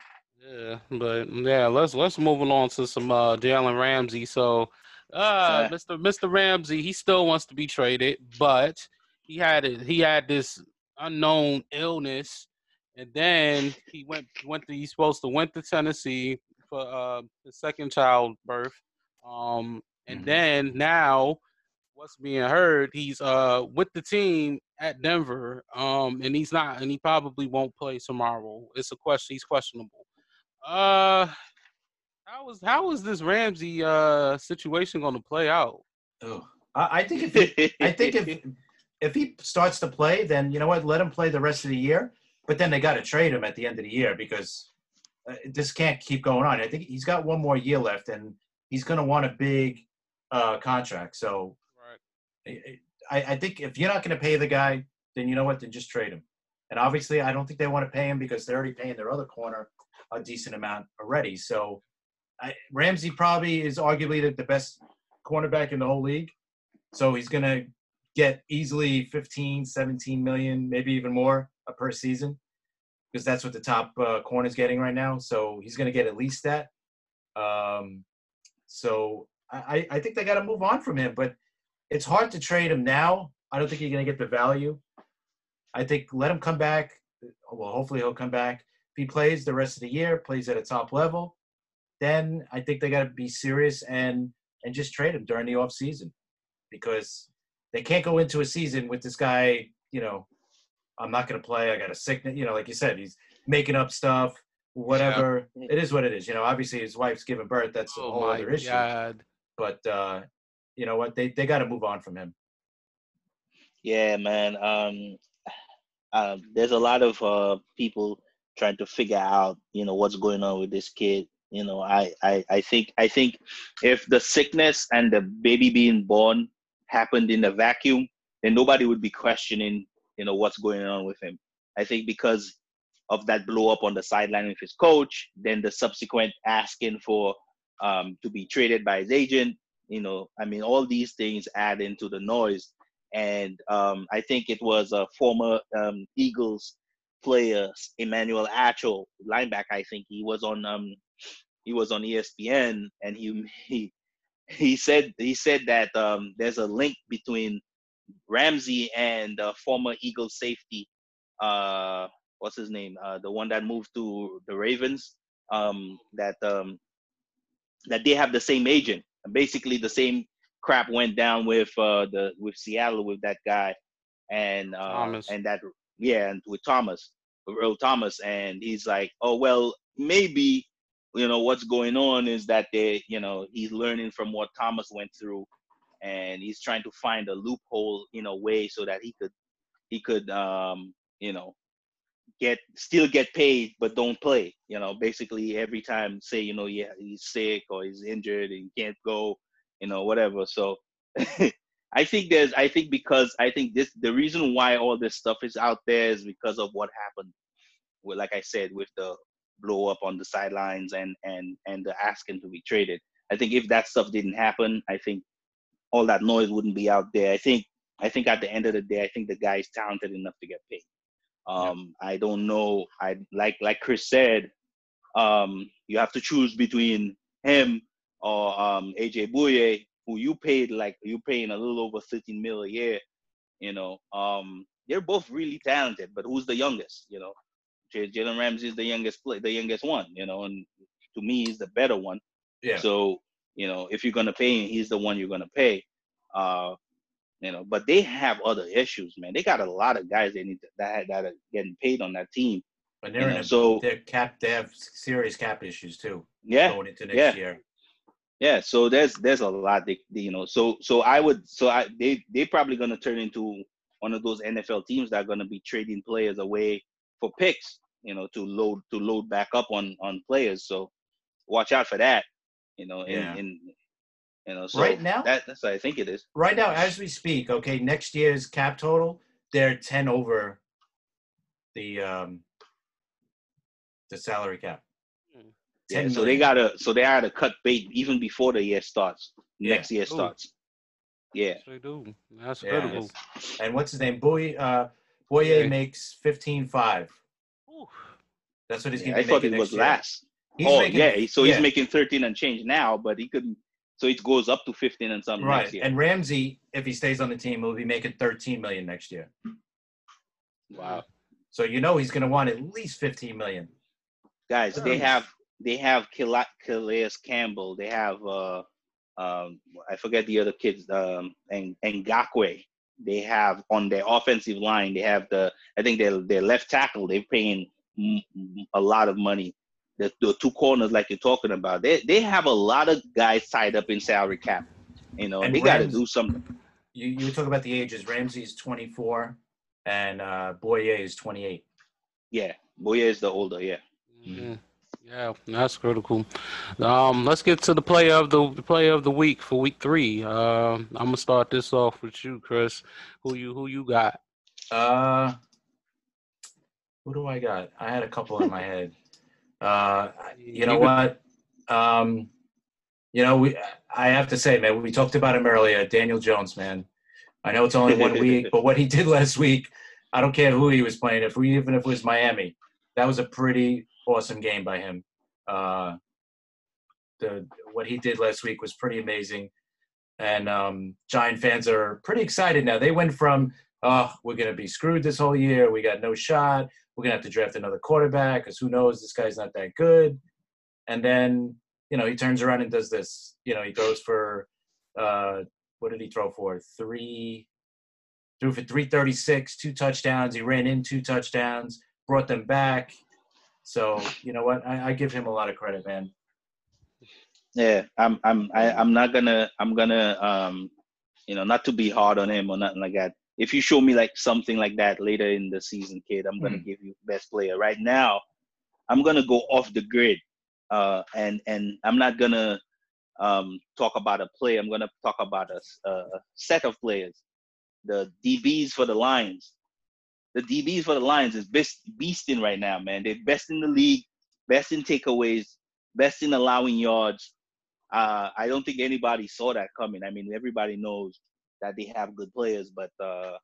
Yeah, but yeah, let's let's move along to some uh Jalen Ramsey. So uh. Mr. Mr. Ramsey, he still wants to be traded, but he had it he had this unknown illness and then he went went to he's supposed to went to Tennessee for uh his second child birth. Um and Mhm. then now what's being heard, he's uh with the team at Denver. Um and he's not and he probably won't play tomorrow. It's a question he's questionable. Uh, how is how is this Ramsey uh situation going to play out? Ugh. I, I think if he, I think if if he starts to play, then you know what, let him play the rest of the year. But then they got to trade him at the end of the year because uh, this can't keep going on. I think he's got one more year left, and he's going to want a big uh, contract. So Right. I, I think if you're not going to pay the guy, then you know what, then just trade him. And obviously, I don't think they want to pay him because they're already paying their other corner a decent amount already. So I, Ramsey probably is arguably the, the best cornerback in the whole league. So he's going to get easily 15, 17 million, maybe even more uh, per season because that's what the top uh, is getting right now. So he's going to get at least that. Um, so I I think they got to move on from him, but it's hard to trade him now I don't think you're going to get the value. I think let him come back. Well, hopefully he'll come back. If he plays the rest of the year, plays at a top level, then I think they got to be serious and and just trade him during the off season because they can't go into a season with this guy. You know, I'm not going to play. I got a sickness. You know, like you said, he's making up stuff. Whatever. Yeah. It is what it is. You know, obviously his wife's giving birth. That's oh a whole other issue. God. But uh, you know what? They they got to move on from him. Yeah, man. Um, uh, there's a lot of uh, people trying to figure out, you know, what's going on with this kid. You know, I, I, I think, I think, if the sickness and the baby being born happened in a vacuum, then nobody would be questioning, you know, what's going on with him. I think because of that blow up on the sideline with his coach, then the subsequent asking for um, to be traded by his agent, you know, I mean, all these things add into the noise and um, I think it was a former um, Eagles player, Emmanuel Acho, linebacker. I think he was on um, he was on ESPN, and he he he said he said that um, there's a link between Ramsey and uh, former Eagle safety. Uh, what's his name? Uh, the one that moved to the Ravens. Um, that um, that they have the same agent, basically the same crap went down with uh, the with Seattle with that guy and uh, and that yeah and with Thomas Earl Thomas and he's like oh well maybe you know what's going on is that they you know he's learning from what Thomas went through and he's trying to find a loophole in a way so that he could he could um you know get still get paid but don't play you know basically every time say you know yeah he's sick or he's injured and can't go you know, whatever. So [LAUGHS] I think there's, I think because I think this, the reason why all this stuff is out there is because of what happened with, like I said, with the blow up on the sidelines and, and, and the asking to be traded. I think if that stuff didn't happen, I think all that noise wouldn't be out there. I think, I think at the end of the day, I think the guy is talented enough to get paid. Um, yeah. I don't know. I like, like Chris said, um, you have to choose between him or um, AJ Bouye, who you paid like you paying a little over 13 mil a year, you know, um, they're both really talented, but who's the youngest? You know, J- Jalen Ramsey is the youngest play, the youngest one, you know, and to me he's the better one. Yeah. So you know, if you're gonna pay him, he's the one you're gonna pay. Uh, you know, but they have other issues, man. They got a lot of guys they need to, that that are getting paid on that team. But they're you know, a, so they're cap. They have serious cap issues too. Yeah. Going into next yeah. year yeah so there's there's a lot they, you know so so i would so i they they probably going to turn into one of those nfl teams that are going to be trading players away for picks you know to load to load back up on on players. So watch out for that you know in, yeah. in you know so right now that, that's what i think it is. right now as we speak okay next year's cap total they're 10 over the um the salary cap yeah, so they gotta so they gotta cut bait even before the year starts. Yeah. Next year starts. Yeah. That's they do. That's yeah, critical. And what's his name? Boy uh Bouye yeah. makes fifteen five. That's what he's yeah, gonna I thought it was year. last. He's oh making, yeah, so he's making thirteen and change now, but he could so it goes up to fifteen and something right. And Ramsey, if he stays on the team, will be making thirteen million next year. Wow. So you know he's gonna want at least fifteen million. Guys, they have they have Calais Campbell. They have uh, um, I forget the other kids. Um, and Ngakoue. They have on their offensive line. They have the I think their their left tackle. They're paying a lot of money. The, the two corners like you're talking about. They they have a lot of guys tied up in salary cap. You know, and they got to do something. You you talk about the ages. Ramsey is 24, and uh, Bouye is 28. Yeah, Bouye is the older. Yeah. Mm-hmm. Yeah, that's critical. Um, let's get to the play of the, the play of the week for week three. Uh, I'm gonna start this off with you, Chris. Who you who you got? Uh, who do I got? I had a couple in my head. [LAUGHS] Uh, you know what? Um, you know we. I have to say, man, we talked about him earlier. Daniel Jones, man. I know it's only one [LAUGHS] week, but what he did last week, I don't care who he was playing. If we even if it was Miami, that was a pretty awesome game by him. Uh, the what he did last week was pretty amazing. and um, Giant fans are pretty excited now. They went from oh, we're gonna be screwed this whole year. We got no shot. We're gonna have to draft another quarterback because who knows? This guy's not that good. And then you know he turns around and does this. You know he throws for uh, what did he throw for? Three. Threw for 336, two touchdowns. He ran in two touchdowns, brought them back. So you know what? I, I give him a lot of credit, man. Yeah, I'm I'm I, I'm not gonna I'm gonna um you know not to be hard on him or nothing like that. If you show me like something like that later in the season, kid, I'm gonna mm. give you best player. Right now, I'm gonna go off the grid, uh, and and I'm not gonna um talk about a play. I'm gonna talk about a, a set of players. The DBs for the Lions. The DBs for the Lions is best beasting right now, man. They're best in the league, best in takeaways, best in allowing yards uh, I don't think anybody saw that coming. I mean, everybody knows that they have good players, but uh,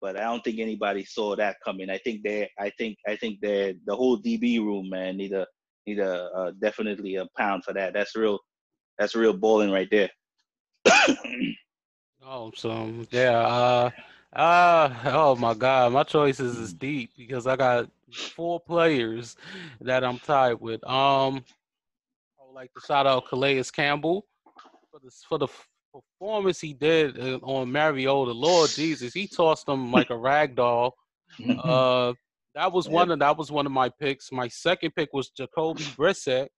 but I don't think anybody saw that coming. I think they, I think, I think they, the whole DB room, man, need a need a uh, definitely a pound for that. That's real, that's real bowling right there. [COUGHS] oh, so yeah, uh, uh, oh my God, my choices is deep because I got four players that I'm tied with. Um, I would like to shout out Calais Campbell for the for the performance he did uh, on Mariota. Lord Jesus, he tossed him like a rag doll. [LAUGHS] Uh, that was one of that was one of my picks. My second pick was Jacoby Brissett.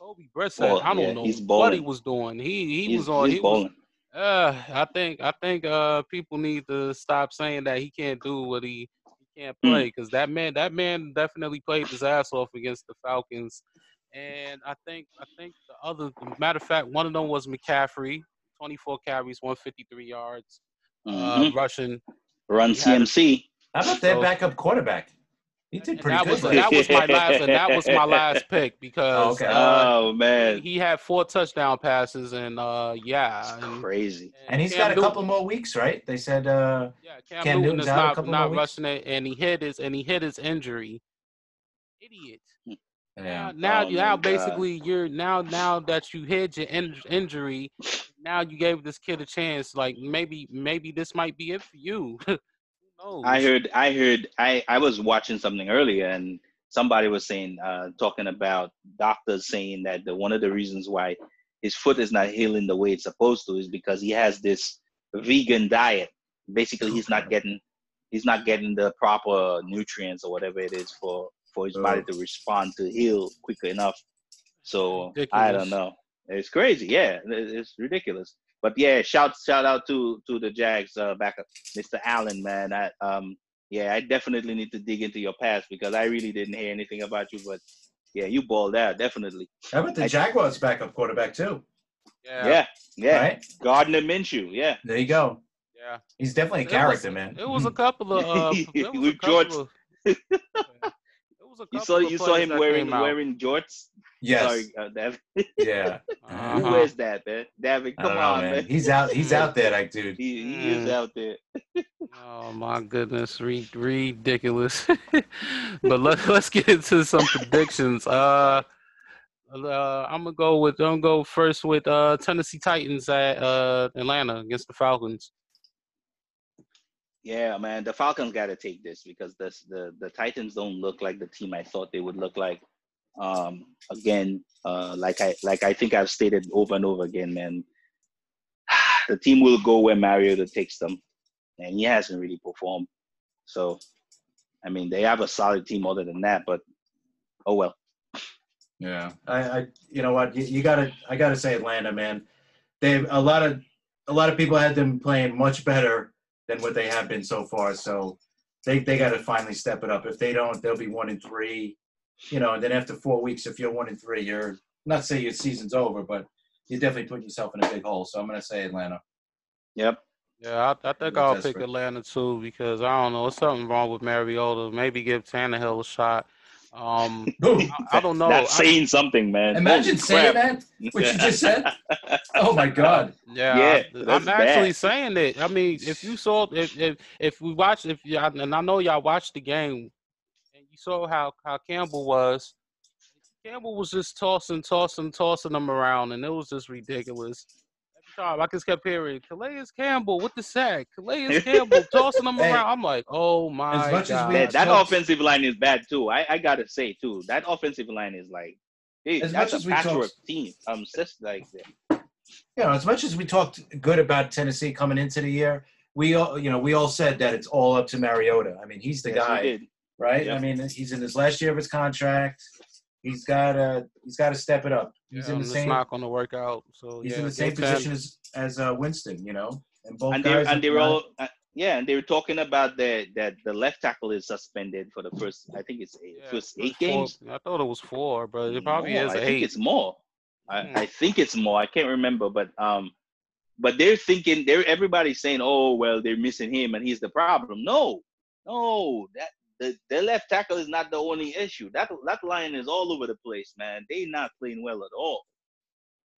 Jacoby Brissett, well, I don't yeah, know what he was doing. He he he's, was on. He was, uh, I think I think uh people need to stop saying that he can't do what he he can't hmm. play because that man that man definitely played his ass off against the Falcons and I think I think the other matter of fact, one of them was McCaffrey, 24 carries, 153 yards, uh, mm-hmm. uh, rushing. Run CMC. How about that backup quarterback? He did pretty that good. Was, that was my [LAUGHS] last, and that was my last pick because oh, okay. uh, oh man, he, he, had four touchdown passes, and uh, yeah, and, crazy. And, and he's Cam got a Newton, couple more weeks, right? They said uh, yeah, Cam, Cam Newton is not not rushing it, and he hit his and he hit his injury. Idiot. Hmm. Now, now, oh now basically, you're now now that you hid your in- injury, now you gave this kid a chance. Like maybe, maybe this might be it for you. [LAUGHS] I heard, I heard, I I was watching something earlier, and somebody was saying, uh, talking about doctors saying that the one of the reasons why his foot is not healing the way it's supposed to is because he has this vegan diet. Basically, he's not getting he's not getting the proper nutrients or whatever it is for for his body to respond to heal quicker enough. So ridiculous. I don't know. It's crazy. Yeah, it's ridiculous. But yeah, shout shout out to to the Jags uh, backup, Mr. Allen, man. I um yeah, I definitely need to dig into your past because I really didn't hear anything about you. But yeah, you balled out definitely. How about the I, Jaguars backup quarterback too? Yeah, yeah, yeah. Right? Gardner Minshew. Yeah, there you go. Yeah, he's definitely a character, was, man. It was a couple of uh, [LAUGHS] with George. Of, [LAUGHS] was a you saw you saw him wearing wearing jorts. Yes. Sorry, uh, David. Yeah. [LAUGHS] Uh-huh. Who wears that, man? David, come on, know, man. man. He's out. He's out there, like dude. He, he mm. is out there. oh my goodness, Re- ridiculous. [LAUGHS] but let, let's get into some predictions. Uh, uh, I'm gonna go with. I'm gonna go first with uh, Tennessee Titans at uh, Atlanta against the Falcons. Yeah, man, the Falcons got to take this because this, the the Titans don't look like the team I thought they would look like. Um, again, uh, like I like I think I've stated over and over again, man. [SIGHS] The team will go where Mariota takes them, and he hasn't really performed. So, I mean, they have a solid team other than that, but oh well. Yeah, I, I you know what, you, you gotta, I gotta say Atlanta, man. They a lot of a lot of people had them playing much better than what they have been so far. So they they got to finally step it up. If they don't, they'll be one and three. You know, and then after four weeks, if you're one and three, you're not say your season's over, but you're definitely putting yourself in a big hole. So I'm going to say Atlanta. Yep. Yeah, I, I think I'll desperate. pick Atlanta too because I don't know, there's something wrong with Mariota. Maybe give Tannehill a shot. Um, [LAUGHS] I, I, don't know. That's saying something, man. Imagine Holy saying crap. that, what you just said. [LAUGHS] oh my god. Yeah, yeah I, am actually saying it. I mean, if you saw, if if if we watched, if y'all, and I know y'all watched the game, and you saw how how Campbell was. Campbell was just tossing, tossing, tossing them around, and it was just ridiculous. Sharp, I just kept hearing Calais Campbell with the sack. Calais [LAUGHS] Campbell tossing them Hey. around. I'm like, oh my As much as god. we- that, that talked- offensive line is bad too. I, I gotta say too. That offensive line is like, hey, As that's much as a we patchwork talked- team. Um, just like you know, as much as we talked good about Tennessee coming into the year, we all, you know, we all said that it's all up to Mariota. I mean, he's the yes, guy, did. Right? Yep. I mean, he's in his last year of his contract. He's got to, he's got to step it up. He's Yeah, in the it's same, not going to work out. So he's yeah, in the same give Ten- position as as uh, Winston, you know, and both and they guys. and they were all uh, yeah, and they were talking about that that the left tackle is suspended for the first. I think it's eight, Yeah, first it was eight games. I thought it was four, but it probably No, is I think eight. it's more. I, Hmm. I think it's more. I can't remember, but um, but they're thinking they're everybody's saying, oh well, they're missing him and he's the problem. No, no, that the, the left tackle is not the only issue. That that line is all over the place, man. They not playing well at all.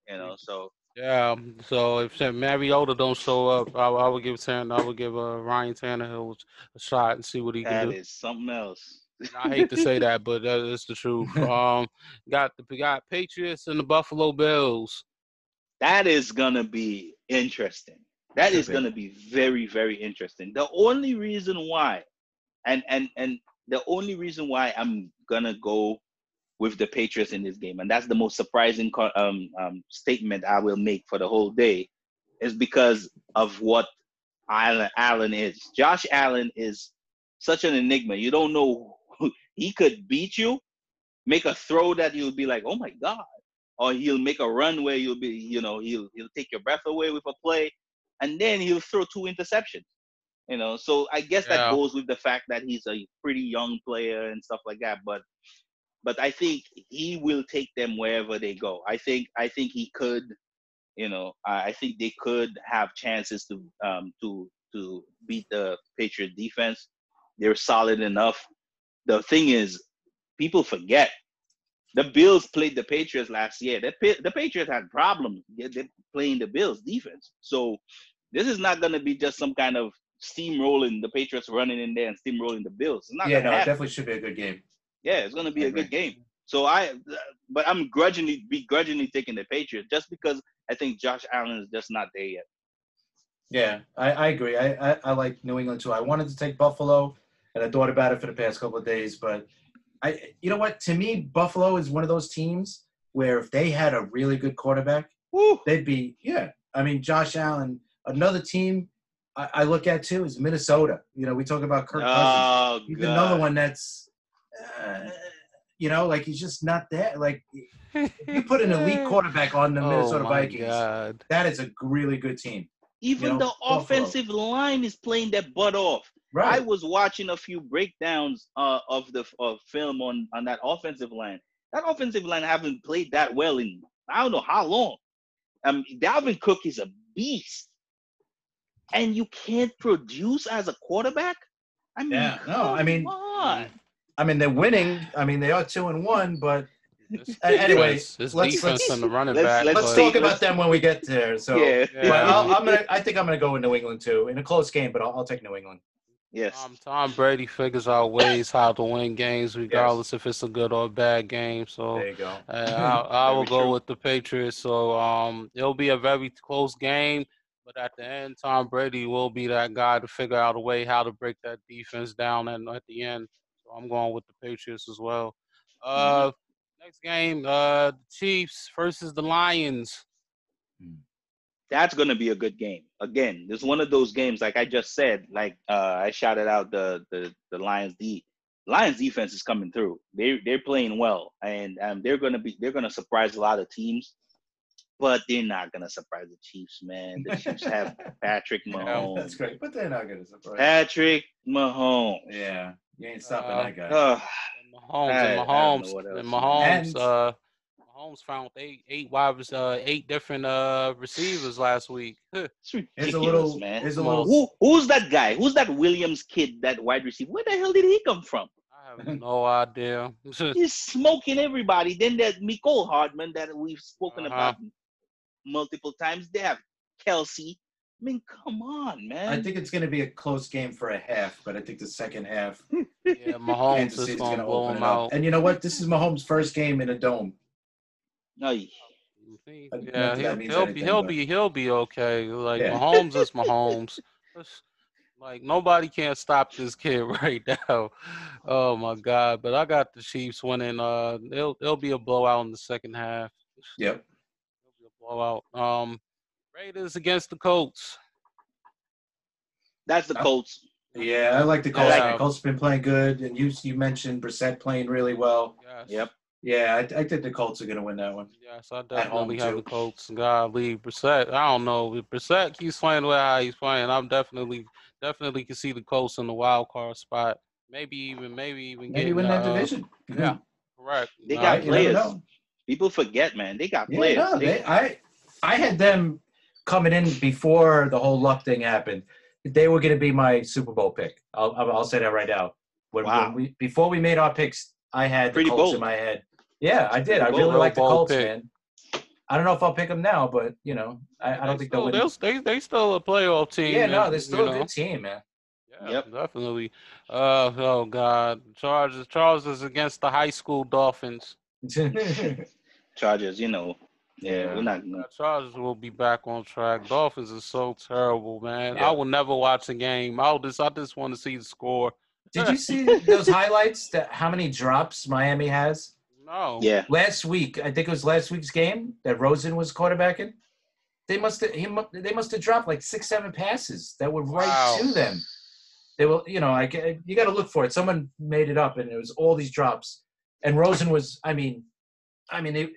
You know, so Yeah. um, So if Mariota don't show up, I, I would give Tanner, I would give uh, Ryan Tannehill a shot and see what he can do. is something else. I hate to say [LAUGHS] that, but that is the truth. Um, got the got Patriots and the Buffalo Bills. that is gonna be interesting. That is gonna be very, very interesting. The only reason why, and and and the only reason why I'm gonna go with the Patriots in this game, and that's the most surprising um, um, statement I will make for the whole day, is because of what Allen, Allen is. Josh Allen is such an enigma. You don't know he could beat you, make a throw that you'll be like, oh my god, or he'll make a run where you'll be, you know, he'll he'll take your breath away with a play, and then he'll throw two interceptions. You know, so I guess Yeah. that goes with the fact that he's a pretty young player and stuff like that. But but I think he will take them wherever they go. I think I think he could, you know, I think they could have chances to um to to beat the Patriot defense. They're solid enough. The thing is, people forget the Bills played the Patriots last year. The, the Patriots had problems they're playing the Bills defense. So this is not going to be just some kind of steamrolling the Patriots running in there and steamrolling the Bills. It's not Yeah, no, to it definitely should be a good game. Yeah, it's going to be I a good game. So I, but I'm grudgingly begrudgingly taking the Patriots just because I think Josh Allen is just not there yet. Yeah, I, I agree. I, I, I like New England too. I wanted to take Buffalo, and I thought about it for the past couple of days, but I, you know what? To me, Buffalo is one of those teams where if they had a really good quarterback, Woo! they'd be yeah. I mean, Josh Allen. Another team I, I look at too is Minnesota. You know, we talk about Kirk Cousins. Oh, He's God. another one that's, uh, you know, like he's just not there. Like if you put an elite [LAUGHS] quarterback on the Minnesota oh Vikings, God. that is a really good team. Even you know, the Buffalo. offensive line is playing their butt off. I was watching a few breakdowns uh, of the of film on on that offensive line. That offensive line haven't played that well in I don't know how long. Um, Dalvin Cook is a beast, and you can't produce as a quarterback. I mean, Yeah, no, I mean- on. I mean, they're winning. I mean, they are two and one, but It's anyway, defense. It's let's- defense let's- and the running let's- back. let's let's talk about them when we get there. So, yeah, Yeah. I'll, I'm gonna. I think I'm gonna go with New England too in a close game, but I'll, I'll take New England. yes. Um, Tom Brady figures out ways how to win games, regardless if it's a good or bad game. So There you go. uh, I, I will go true. with the Patriots. So um, it'll be a very close game, but at the end, Tom Brady will be that guy to figure out a way how to break that defense down and at the end. So I'm going with the Patriots as well. Uh, next game, uh, the Chiefs versus the Lions. that's going to be a good game. Again, this is one of those games, like I just said, like uh, I shouted out the the the Lions D. Lions defense is coming through. They they're playing well, and um, they're gonna be they're gonna surprise a lot of teams, but they're not gonna surprise the Chiefs, man. The Chiefs have [LAUGHS] Patrick [LAUGHS] Mahomes. That's great, but they're not gonna surprise. Patrick Mahomes. Yeah, you ain't stopping Uh, that guy. Ugh. And Mahomes I- I and Mahomes and Mahomes. And- uh, Mahomes found eight eight wide uh, eight different uh receivers last week. [LAUGHS] It's ridiculous, a little. man. Here's a little. Who who's that guy? Who's that Williams kid? That wide receiver? Where the hell did he come from? I have no idea. He's smoking everybody. Then there's Mecole Hardman that we've spoken Uh-huh. about multiple times. They have Kelce. I mean, come on, man. I think it's gonna be a close game for a half, but I think the second half, [LAUGHS] yeah, Mahomes Kansas is City's gonna gonna open him it up. out. And you know what? This is Mahomes' first game in a dome. Ay, He- not yeah, that he'll, he'll be anything, he'll but- be he'll be okay. Like Yeah. Mahomes is [LAUGHS] Mahomes. Like nobody can't stop this kid [LAUGHS] right now. Oh my god! But I got the Chiefs winning. Uh, it'll it'll be a blowout in the second half. Yep. It'll be a blowout. Um, Raiders against the Colts. That's the Colts. Yeah, I like the Colts. Yeah. The Colts have been playing good, and you you mentioned Brissett playing really well. Yes. Yep. Yeah, I, I think the Colts are going to win that one. Yes, I home, definitely have too. the Colts. God, leave Brissett. I don't know if Brissett keeps playing the way how he's playing. I'm definitely, definitely can see the Colts in the wild card spot. Maybe even, maybe even Maybe getting win that uh, division. Yeah, correct. They Nah, got you players. Know. People forget, man. They got Yeah, players. no, They- they, I I had them coming in before the whole luck thing happened. They were going to be my Super Bowl pick. I'll I'll I'll say that right now. When, Wow. when we before we made our picks, I had Pretty the Colts bold. in my head. Yeah, I did. I really like the Colts, pick. man. I don't know if I'll pick them now, but you know, I, I don't they think they'll still, win. they they still a playoff team. Yeah, no, they're still a know. good team, man. Yeah, Yep. definitely. Uh, oh God, Charles Charles is against the high school Dolphins. [LAUGHS] Chargers, you know. Yeah, Yeah. we're not. Uh, Chargers will be back on track. Dolphins is so terrible, man. Yeah. I will never watch a game. I'll just, I just want to see the score. Did you see [LAUGHS] those highlights? That how many drops Miami has? No. Yeah, Last week, I think it was last week's game that Rosen was quarterbacking. They must have he they must have dropped like six seven passes that were right Wow. to them. They will, you know, I you got to look for it. Someone made it up, and it was all these drops. And Rosen was, I mean, I mean they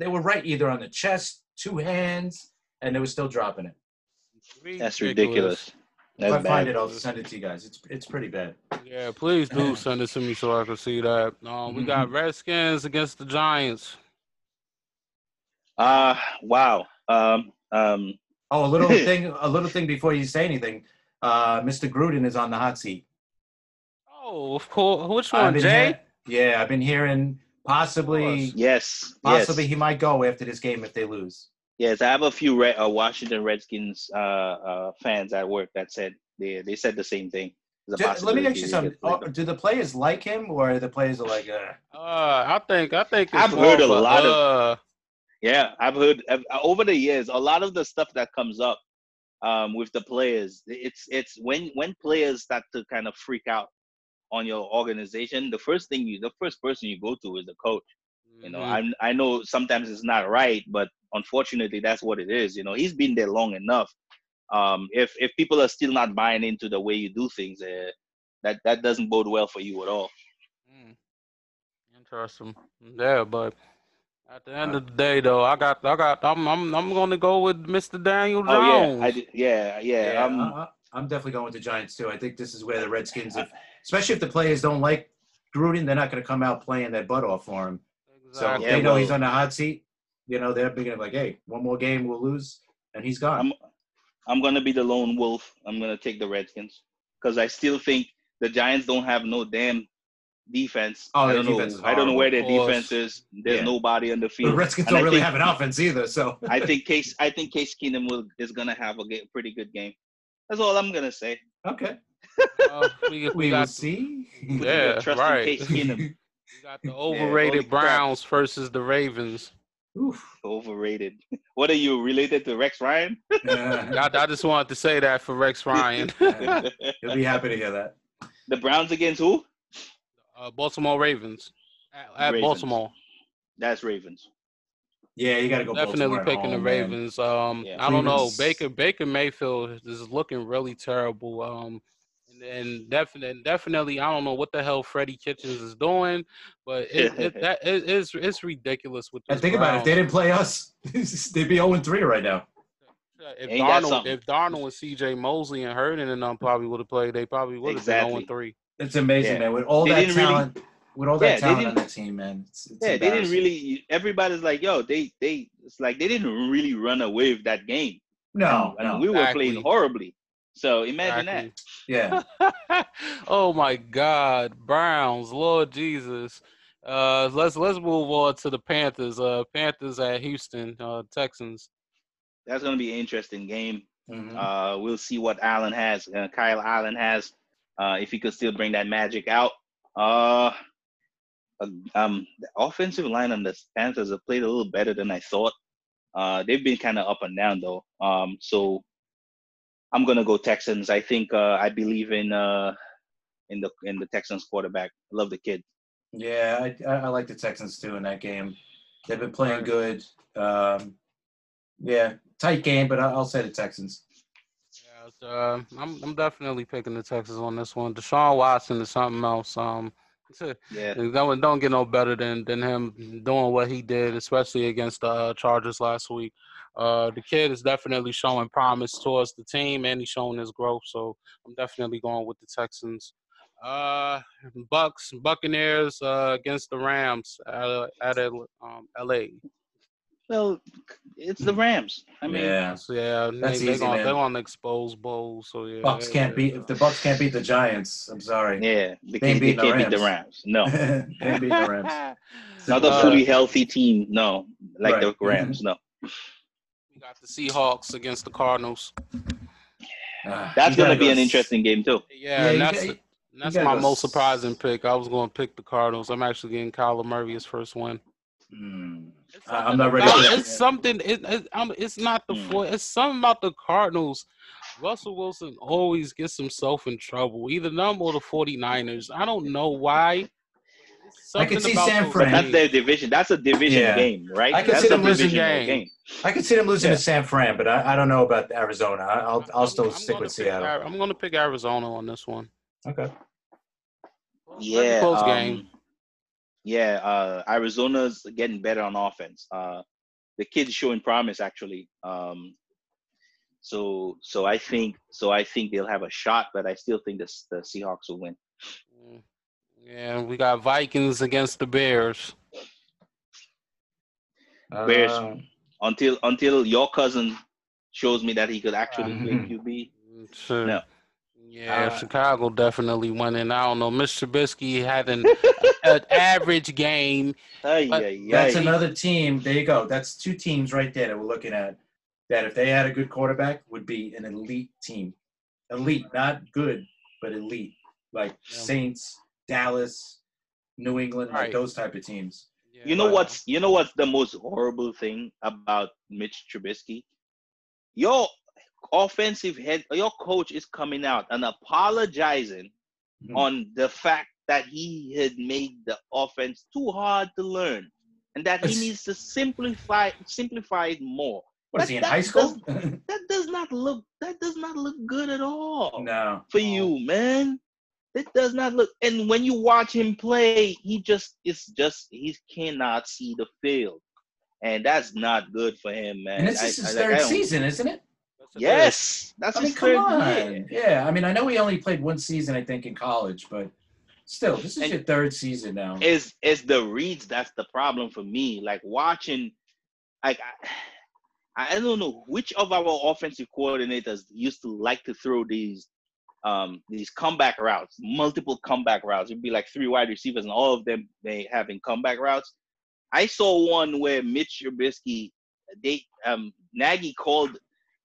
they were right either on the chest, two hands, and they were still dropping it. that's ridiculous. That's if I find bad. it, I'll send it to you guys. It's it's pretty bad. Yeah, please do send it to me so I can see that. Um, we got Redskins against the Giants. Uh wow. Um, um, Oh, a little [LAUGHS] thing, a little thing before you say anything. Uh, Mr. Gruden is on the hot seat. Oh, of course. Which one, Jay? hear- yeah, I've been hearing possibly, yes, possibly yes, he might go after this game if they lose. yes. I have a few Red, uh, Washington Redskins uh, uh, fans at work that said they they said the same thing. There's Do- let me ask you something. Oh, do the players like him, or the players are like, uh, Uh, I think, I think. It's I've more heard a of lot of- uh, Yeah, I've heard uh, over the years a lot of the stuff that comes up um, with the players. It's it's when when players start to kind of freak out on your organization. The first thing you, the first person you go to is the coach. You know, mhm. I I know sometimes it's not right, but unfortunately that's what it is. You know, he's been there long enough. Um, if if people are still not buying into the way you do things, uh, that that doesn't bode well for you at all. Mm. Interesting. Yeah, but at the end of the day, though, I got, I got, I'm, I'm, I'm gonna go with Mr. Daniel Oh Jones. yeah, I yeah, yeah. yeah, um, I, I'm definitely going with the Giants too. I think this is where the Redskins, if, [LAUGHS] especially if the players don't like Gruden, they're not going to come out playing their butt off for him. So. Yeah, they know well- he's on the hot seat, you know, they're beginning like, hey, one more game, we'll lose, and he's gone. I'm I'm gonna be the lone wolf. I'm gonna take the Redskins because I still think the Giants don't have no damn defense. Oh, I don't know. I don't know where their defense is. There's Yeah. nobody on the field. the. Redskins And I don't really think- have an offense either, so I think [LAUGHS] Case. I think Case Keenum will is gonna have a pretty good game. That's all I'm gonna say. okay, Uh, we, [LAUGHS] we, we will got, see. Yeah, Trust right. Case Keenum. [LAUGHS] we got the overrated crap. Browns versus the Ravens. Oof. Overrated. [LAUGHS] What are you related to Rex Ryan? Uh, I, I just wanted to say that for Rex Ryan. You'll be happy to hear that. the Browns against who? uh, Baltimore Ravens at, at Ravens. Baltimore. That's Ravens. Yeah, you got to go. Definitely Baltimore at picking the home, man. Ravens. Um, Yeah. I don't know. Baker Baker Mayfield is looking really terrible. Um, and, and definitely, definitely, I don't know what the hell Freddie Kitchens is doing, but it, [LAUGHS] it that it, it's it's ridiculous with. And this think about it, if they didn't play us, [LAUGHS] they'd be 0 3 right now. If Ain't Darnold, if Darnold and C.J. Mosley and Herndon and them probably would have played, they probably would have Exactly. been 0 3. It's amazing, Yeah. man. With all They that didn't really- talent, with all Yeah, that they talent on didn't- team, man. It's, it's yeah, they didn't really. Everybody's like, yo, they they. It's like they didn't really run away with that game. No, and no. we were Exactly. playing horribly. So imagine Exactly. Yeah. [LAUGHS] oh my God, Browns, Lord Jesus. Uh, let's let's move on to the Panthers. Uh, Panthers at Houston uh, Texans. That's gonna be an interesting game. Mhm. Uh, we'll see what Allen has. Uh, Kyle Allen has. Uh, if he could still bring that magic out. Uh, um, the offensive line on the Panthers have played a little better than I thought. Uh, they've been kind of up and down though. Um, so I'm gonna go Texans. I think uh, I believe in uh, in the in the Texans quarterback. I love the kid. Yeah, I, I, I like the Texans too in that game. They've been playing good. Um, yeah, tight game, but I, will say the Texans. Yeah, uh, I'm I'm definitely picking the Texans on this one. Deshaun Watson is something else. Um, yeah, [LAUGHS] don't don't get no better than than him doing what he did, especially against the uh, Chargers last week. Uh, the kid is definitely showing promise towards the team, and he's showing his growth. So I'm definitely going with the Texans. Uh, Bucks Buccaneers uh, against the Rams at, at um, L.A. Well, it's the Rams. I mean, yeah, so yeah, That's they, easy, are man. gonna expose Bowles. So yeah, Bucks can't beat if the Bucks can't beat the Giants. I'm sorry. yeah, they, They can't, ain't they beating the can't beat the Rams. No, [LAUGHS] they ain't beating the Rams. [LAUGHS] not a Uh, fully healthy team. No, like the Rams. No, We got the Seahawks against the Cardinals. Ah, that's gonna be go an s- interesting game too. Yeah, Yeah, and that's got- that's my go most s- surprising pick. I was going to pick the Cardinals. I'm actually getting Kyler Murray his first win. Hmm. It's I- I'm not ready about- for- It's something. It, it, um, it's not the Mm. It's something about the Cardinals. Russell Wilson always gets himself in trouble. Either them or the 49ers. I don't know why. I can see San those Fran. That's their division. That's a division Yeah. game, right? I could That's see a them losing divisional game. I can see them losing Yeah. to San Fran, but I, I don't know about Arizona. I- I'll I'll I'm- still I'm stick gonna with pick Seattle. Ar- I'm going to pick Arizona on this one. Okay. Yeah, close um, game. Yeah, uh, Arizona's getting better on offense. Uh, the kid's showing promise actually. Um, so so I think so I think they'll have a shot, but I still think the the Seahawks will win. Yeah, we got Vikings against the Bears. Bears. Uh, Until until your cousin shows me that he could actually play. [LAUGHS] QB. Sure. No. Yeah, Uh, Chicago definitely winning. I don't know. Mr. Trubisky had an, an average game. Ay, But ay, That's ay. another team. There you go. That's two teams right there that we're looking at. That if they had a good quarterback, would be an elite team. Elite, not good, but elite. Like Yeah. Saints, Dallas, New England, like those type of teams. You know Wow. what's you know what's the most horrible thing about Mitch Trubisky? Your offensive head, your coach is coming out and apologizing Mhm. on the fact that he had made the offense too hard to learn, and that he needs to simplify simplify it more. What is he in high school? That does not look that does not look good at all no. for you, man. It does not look. And when you watch him play, he just it's just he cannot see the field, and that's not good for him, man. And this is his I- like, I third season, isn't it? Yes, that's I mean, his come on. year. Yeah, I mean, I know he only played one season, I think, in college, but still, this is And- your third season now. Is is the reads that's the problem for me? Like watching, like I, I don't know which of our offensive coordinators used to like to throw these um these comeback routes, multiple comeback routes. It'd be like three wide receivers, and all of them they having comeback routes. I saw one where Mitch Trubisky, they um Nagy called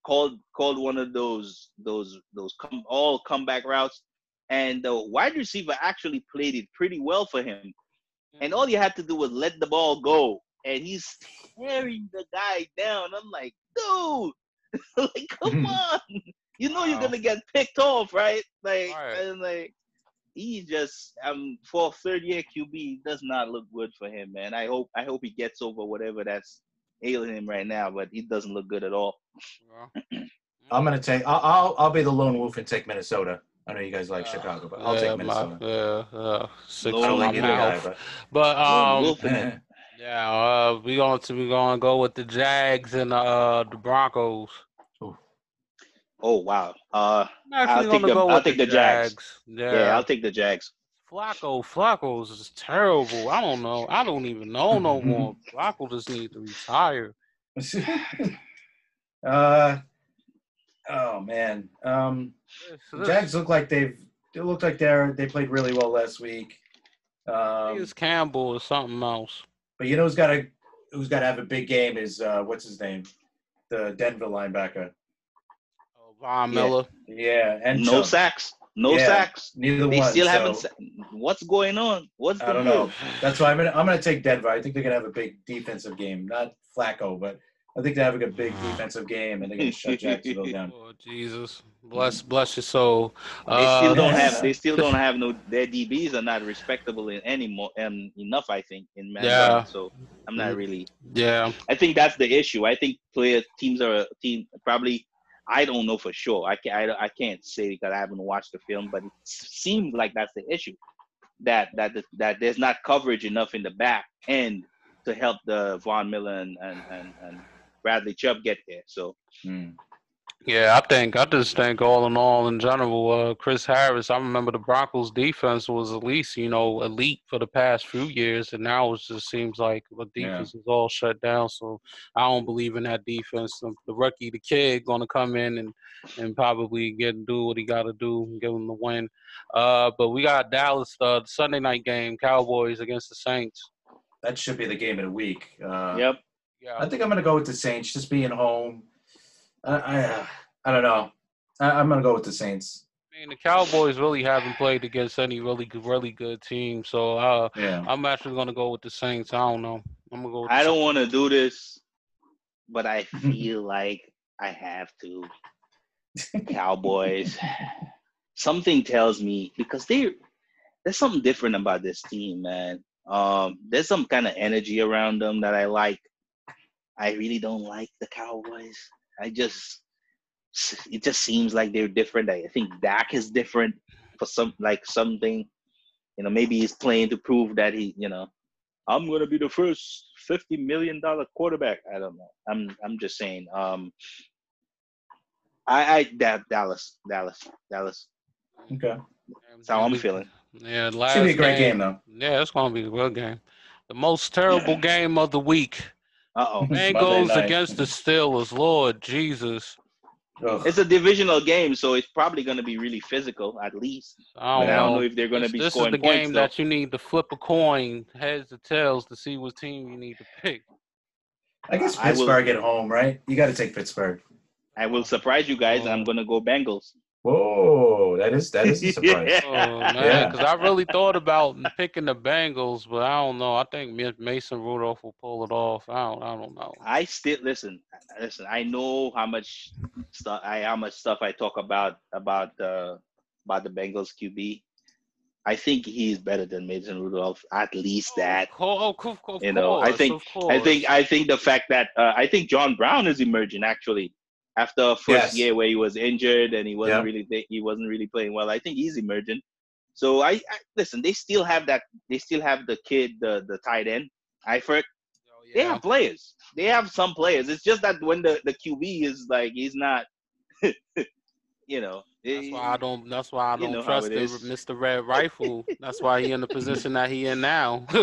called called one of those those those come all comeback routes, and the wide receiver actually played it pretty well for him. And all you had to do was let the ball go, and he's tearing the guy down. I'm like, dude, [LAUGHS] like come on, you know you're gonna get picked off, right? Like, Right. and like he just um for a third year QB does not look good for him, man. I hope I hope he gets over whatever that's ailing him right now, but he doesn't look good at all. [CLEARS THROAT] I'm gonna take. I'll, I'll I'll be the lone wolf and take Minnesota. I know you guys like Uh, Chicago, but I'll yeah, take my- Minnesota. yeah, yeah. Six Lord, I don't my like either guy, mouth. but But um, Wolf in it. [LAUGHS] yeah, uh, we going to we gonna go with the Jags and uh the Broncos. Oh wow. Uh I'm actually I'll take the- go I'll take the the Jags. Jags. yeah, Yeah, I'll take the Jags. Flacco, Flacco's is terrible. I don't know. I don't even know no more. Flacco just needs to retire. [LAUGHS] uh, oh man, um, Jags look like they've. It looked like they're they played really well last week. Um, This Campbell or something else. but you know who's got to who's got to have a big game is uh, what's his name, the Denver linebacker. Oh, Von Yeah. Miller. Yeah, and No Chubb. sacks. No Yeah, sacks. Neither They one. still so haven't. sa- What's going on? What's the I don't move? know. That's why I'm gonna I'm gonna take Denver. I think they're gonna have a big defensive game. Not Flacco, but I think they're having a big defensive game and they're gonna shut Jacksonville down. [LAUGHS] Oh Jesus, bless bless your soul. They Uh, still don't [LAUGHS] have. They still don't have no. Their DBs are not respectable in any more um, enough. I think in man. Yeah. So I'm not Mm. really. yeah, I think that's the issue. I think player teams are team probably. I don't know for sure. I can't. I, I can't say because I haven't watched the film, but it seems like that's the issue. That that that there's not coverage enough in the back end to help the Von Miller and and, and, and Bradley Chubb get there. So Hmm. Yeah. I think I just think all in all, in general, uh, Chris Harris. I remember the Broncos' defense was at least you know elite for the past few years, and now it just seems like the Yeah. defense is all shut down. So I don't believe in that defense. The, the rookie, the kid, going to come in and and probably get do what he got to do, and give him the win. Uh, but we got Dallas uh, the Sunday night game, Cowboys against the Saints. That should be the game of the week. Uh, yep. Yeah, I think I'm gonna go with the Saints, just being home. I I, I don't know. I, I'm gonna go with the Saints. I mean, the Cowboys really haven't played against any really good, really good team. So uh, Yeah. I'm actually gonna go with the Saints. I don't know. I'm gonna go. With I don't want to do this, but I [LAUGHS] feel like I have to. Cowboys. Something tells me because they there's something different about this team, man. Um, there's some kind of energy around them that I like. I really don't like the Cowboys. I just it just seems like they're different. I think Dak is different for some like something. You know, maybe he's playing to prove that he, you know, I'm gonna be the first fifty million dollar quarterback. I don't know. I'm I'm just saying. Um, I I da- Dallas Dallas Dallas. Okay. That's how I'm feeling. Yeah, last Should be a great game though. Yeah, it's gonna be a good game. The most terrible game of the week. Uh oh. [LAUGHS] Bengals night. against the Steelers. Lord Jesus. Ugh. It's a divisional game, so it's probably gonna be really physical at least. I don't I don't know. know if they're gonna this be this is the points. game though. that you need to flip a coin, heads or tails, to see what team you need to pick. I guess I will- Pittsburgh at home, right? You got to take Pittsburgh. I will surprise you guys. I'm gonna go Bengals. Whoa, that is that is a [LAUGHS] surprise. Oh man, Yeah. because I really thought about picking the Bengals, but I don't know. I think Mason Rudolph will pull it off. I don't. I don't know. I still listen. Listen, I know how much stuff I how much stuff I talk about about uh, about the Bengals QB. I think he's better than Mason Rudolph. At least that. Of course, of course, You know, I think- I think I think the fact that uh, I think John Brown is emerging actually after a first Yes. year where he was injured and he wasn't Yeah. really he wasn't really playing well. I think he's emerging. So I, I listen. They still have that. They still have the kid, the the tight end, Eifert. Oh, They yeah. have players. They have some players. It's just that when the the QB is like he's not, [LAUGHS] you know. That's why I don't. That's why I don't know trust the. Mr. Red Rifle. that's why he in the position that he in now. [LAUGHS]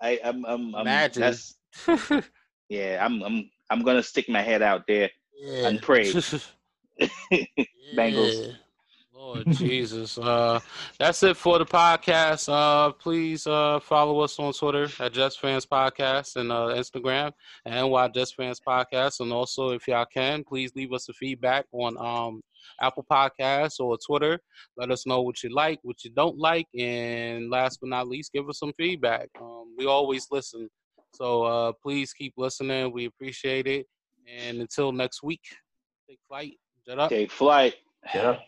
I I'm I'm, I'm Imagine. that's [LAUGHS] yeah. I'm I'm I'm gonna stick my head out there yeah. and pray. [LAUGHS] [LAUGHS] Bengals. Yeah. Lord Jesus. Uh, that's it for the podcast. Uh, please uh, follow us on Twitter at Just Fans Podcast and uh, Instagram and NY Just Fans Podcast. And also, if y'all can, please leave us a feedback on um, Apple Podcasts or Twitter. Let us know what you like, what you don't like, and last but not least, give us some feedback. Um, we always listen. So uh, please keep listening. We appreciate it. And until next week, take flight. Shut up. Take flight. Get up.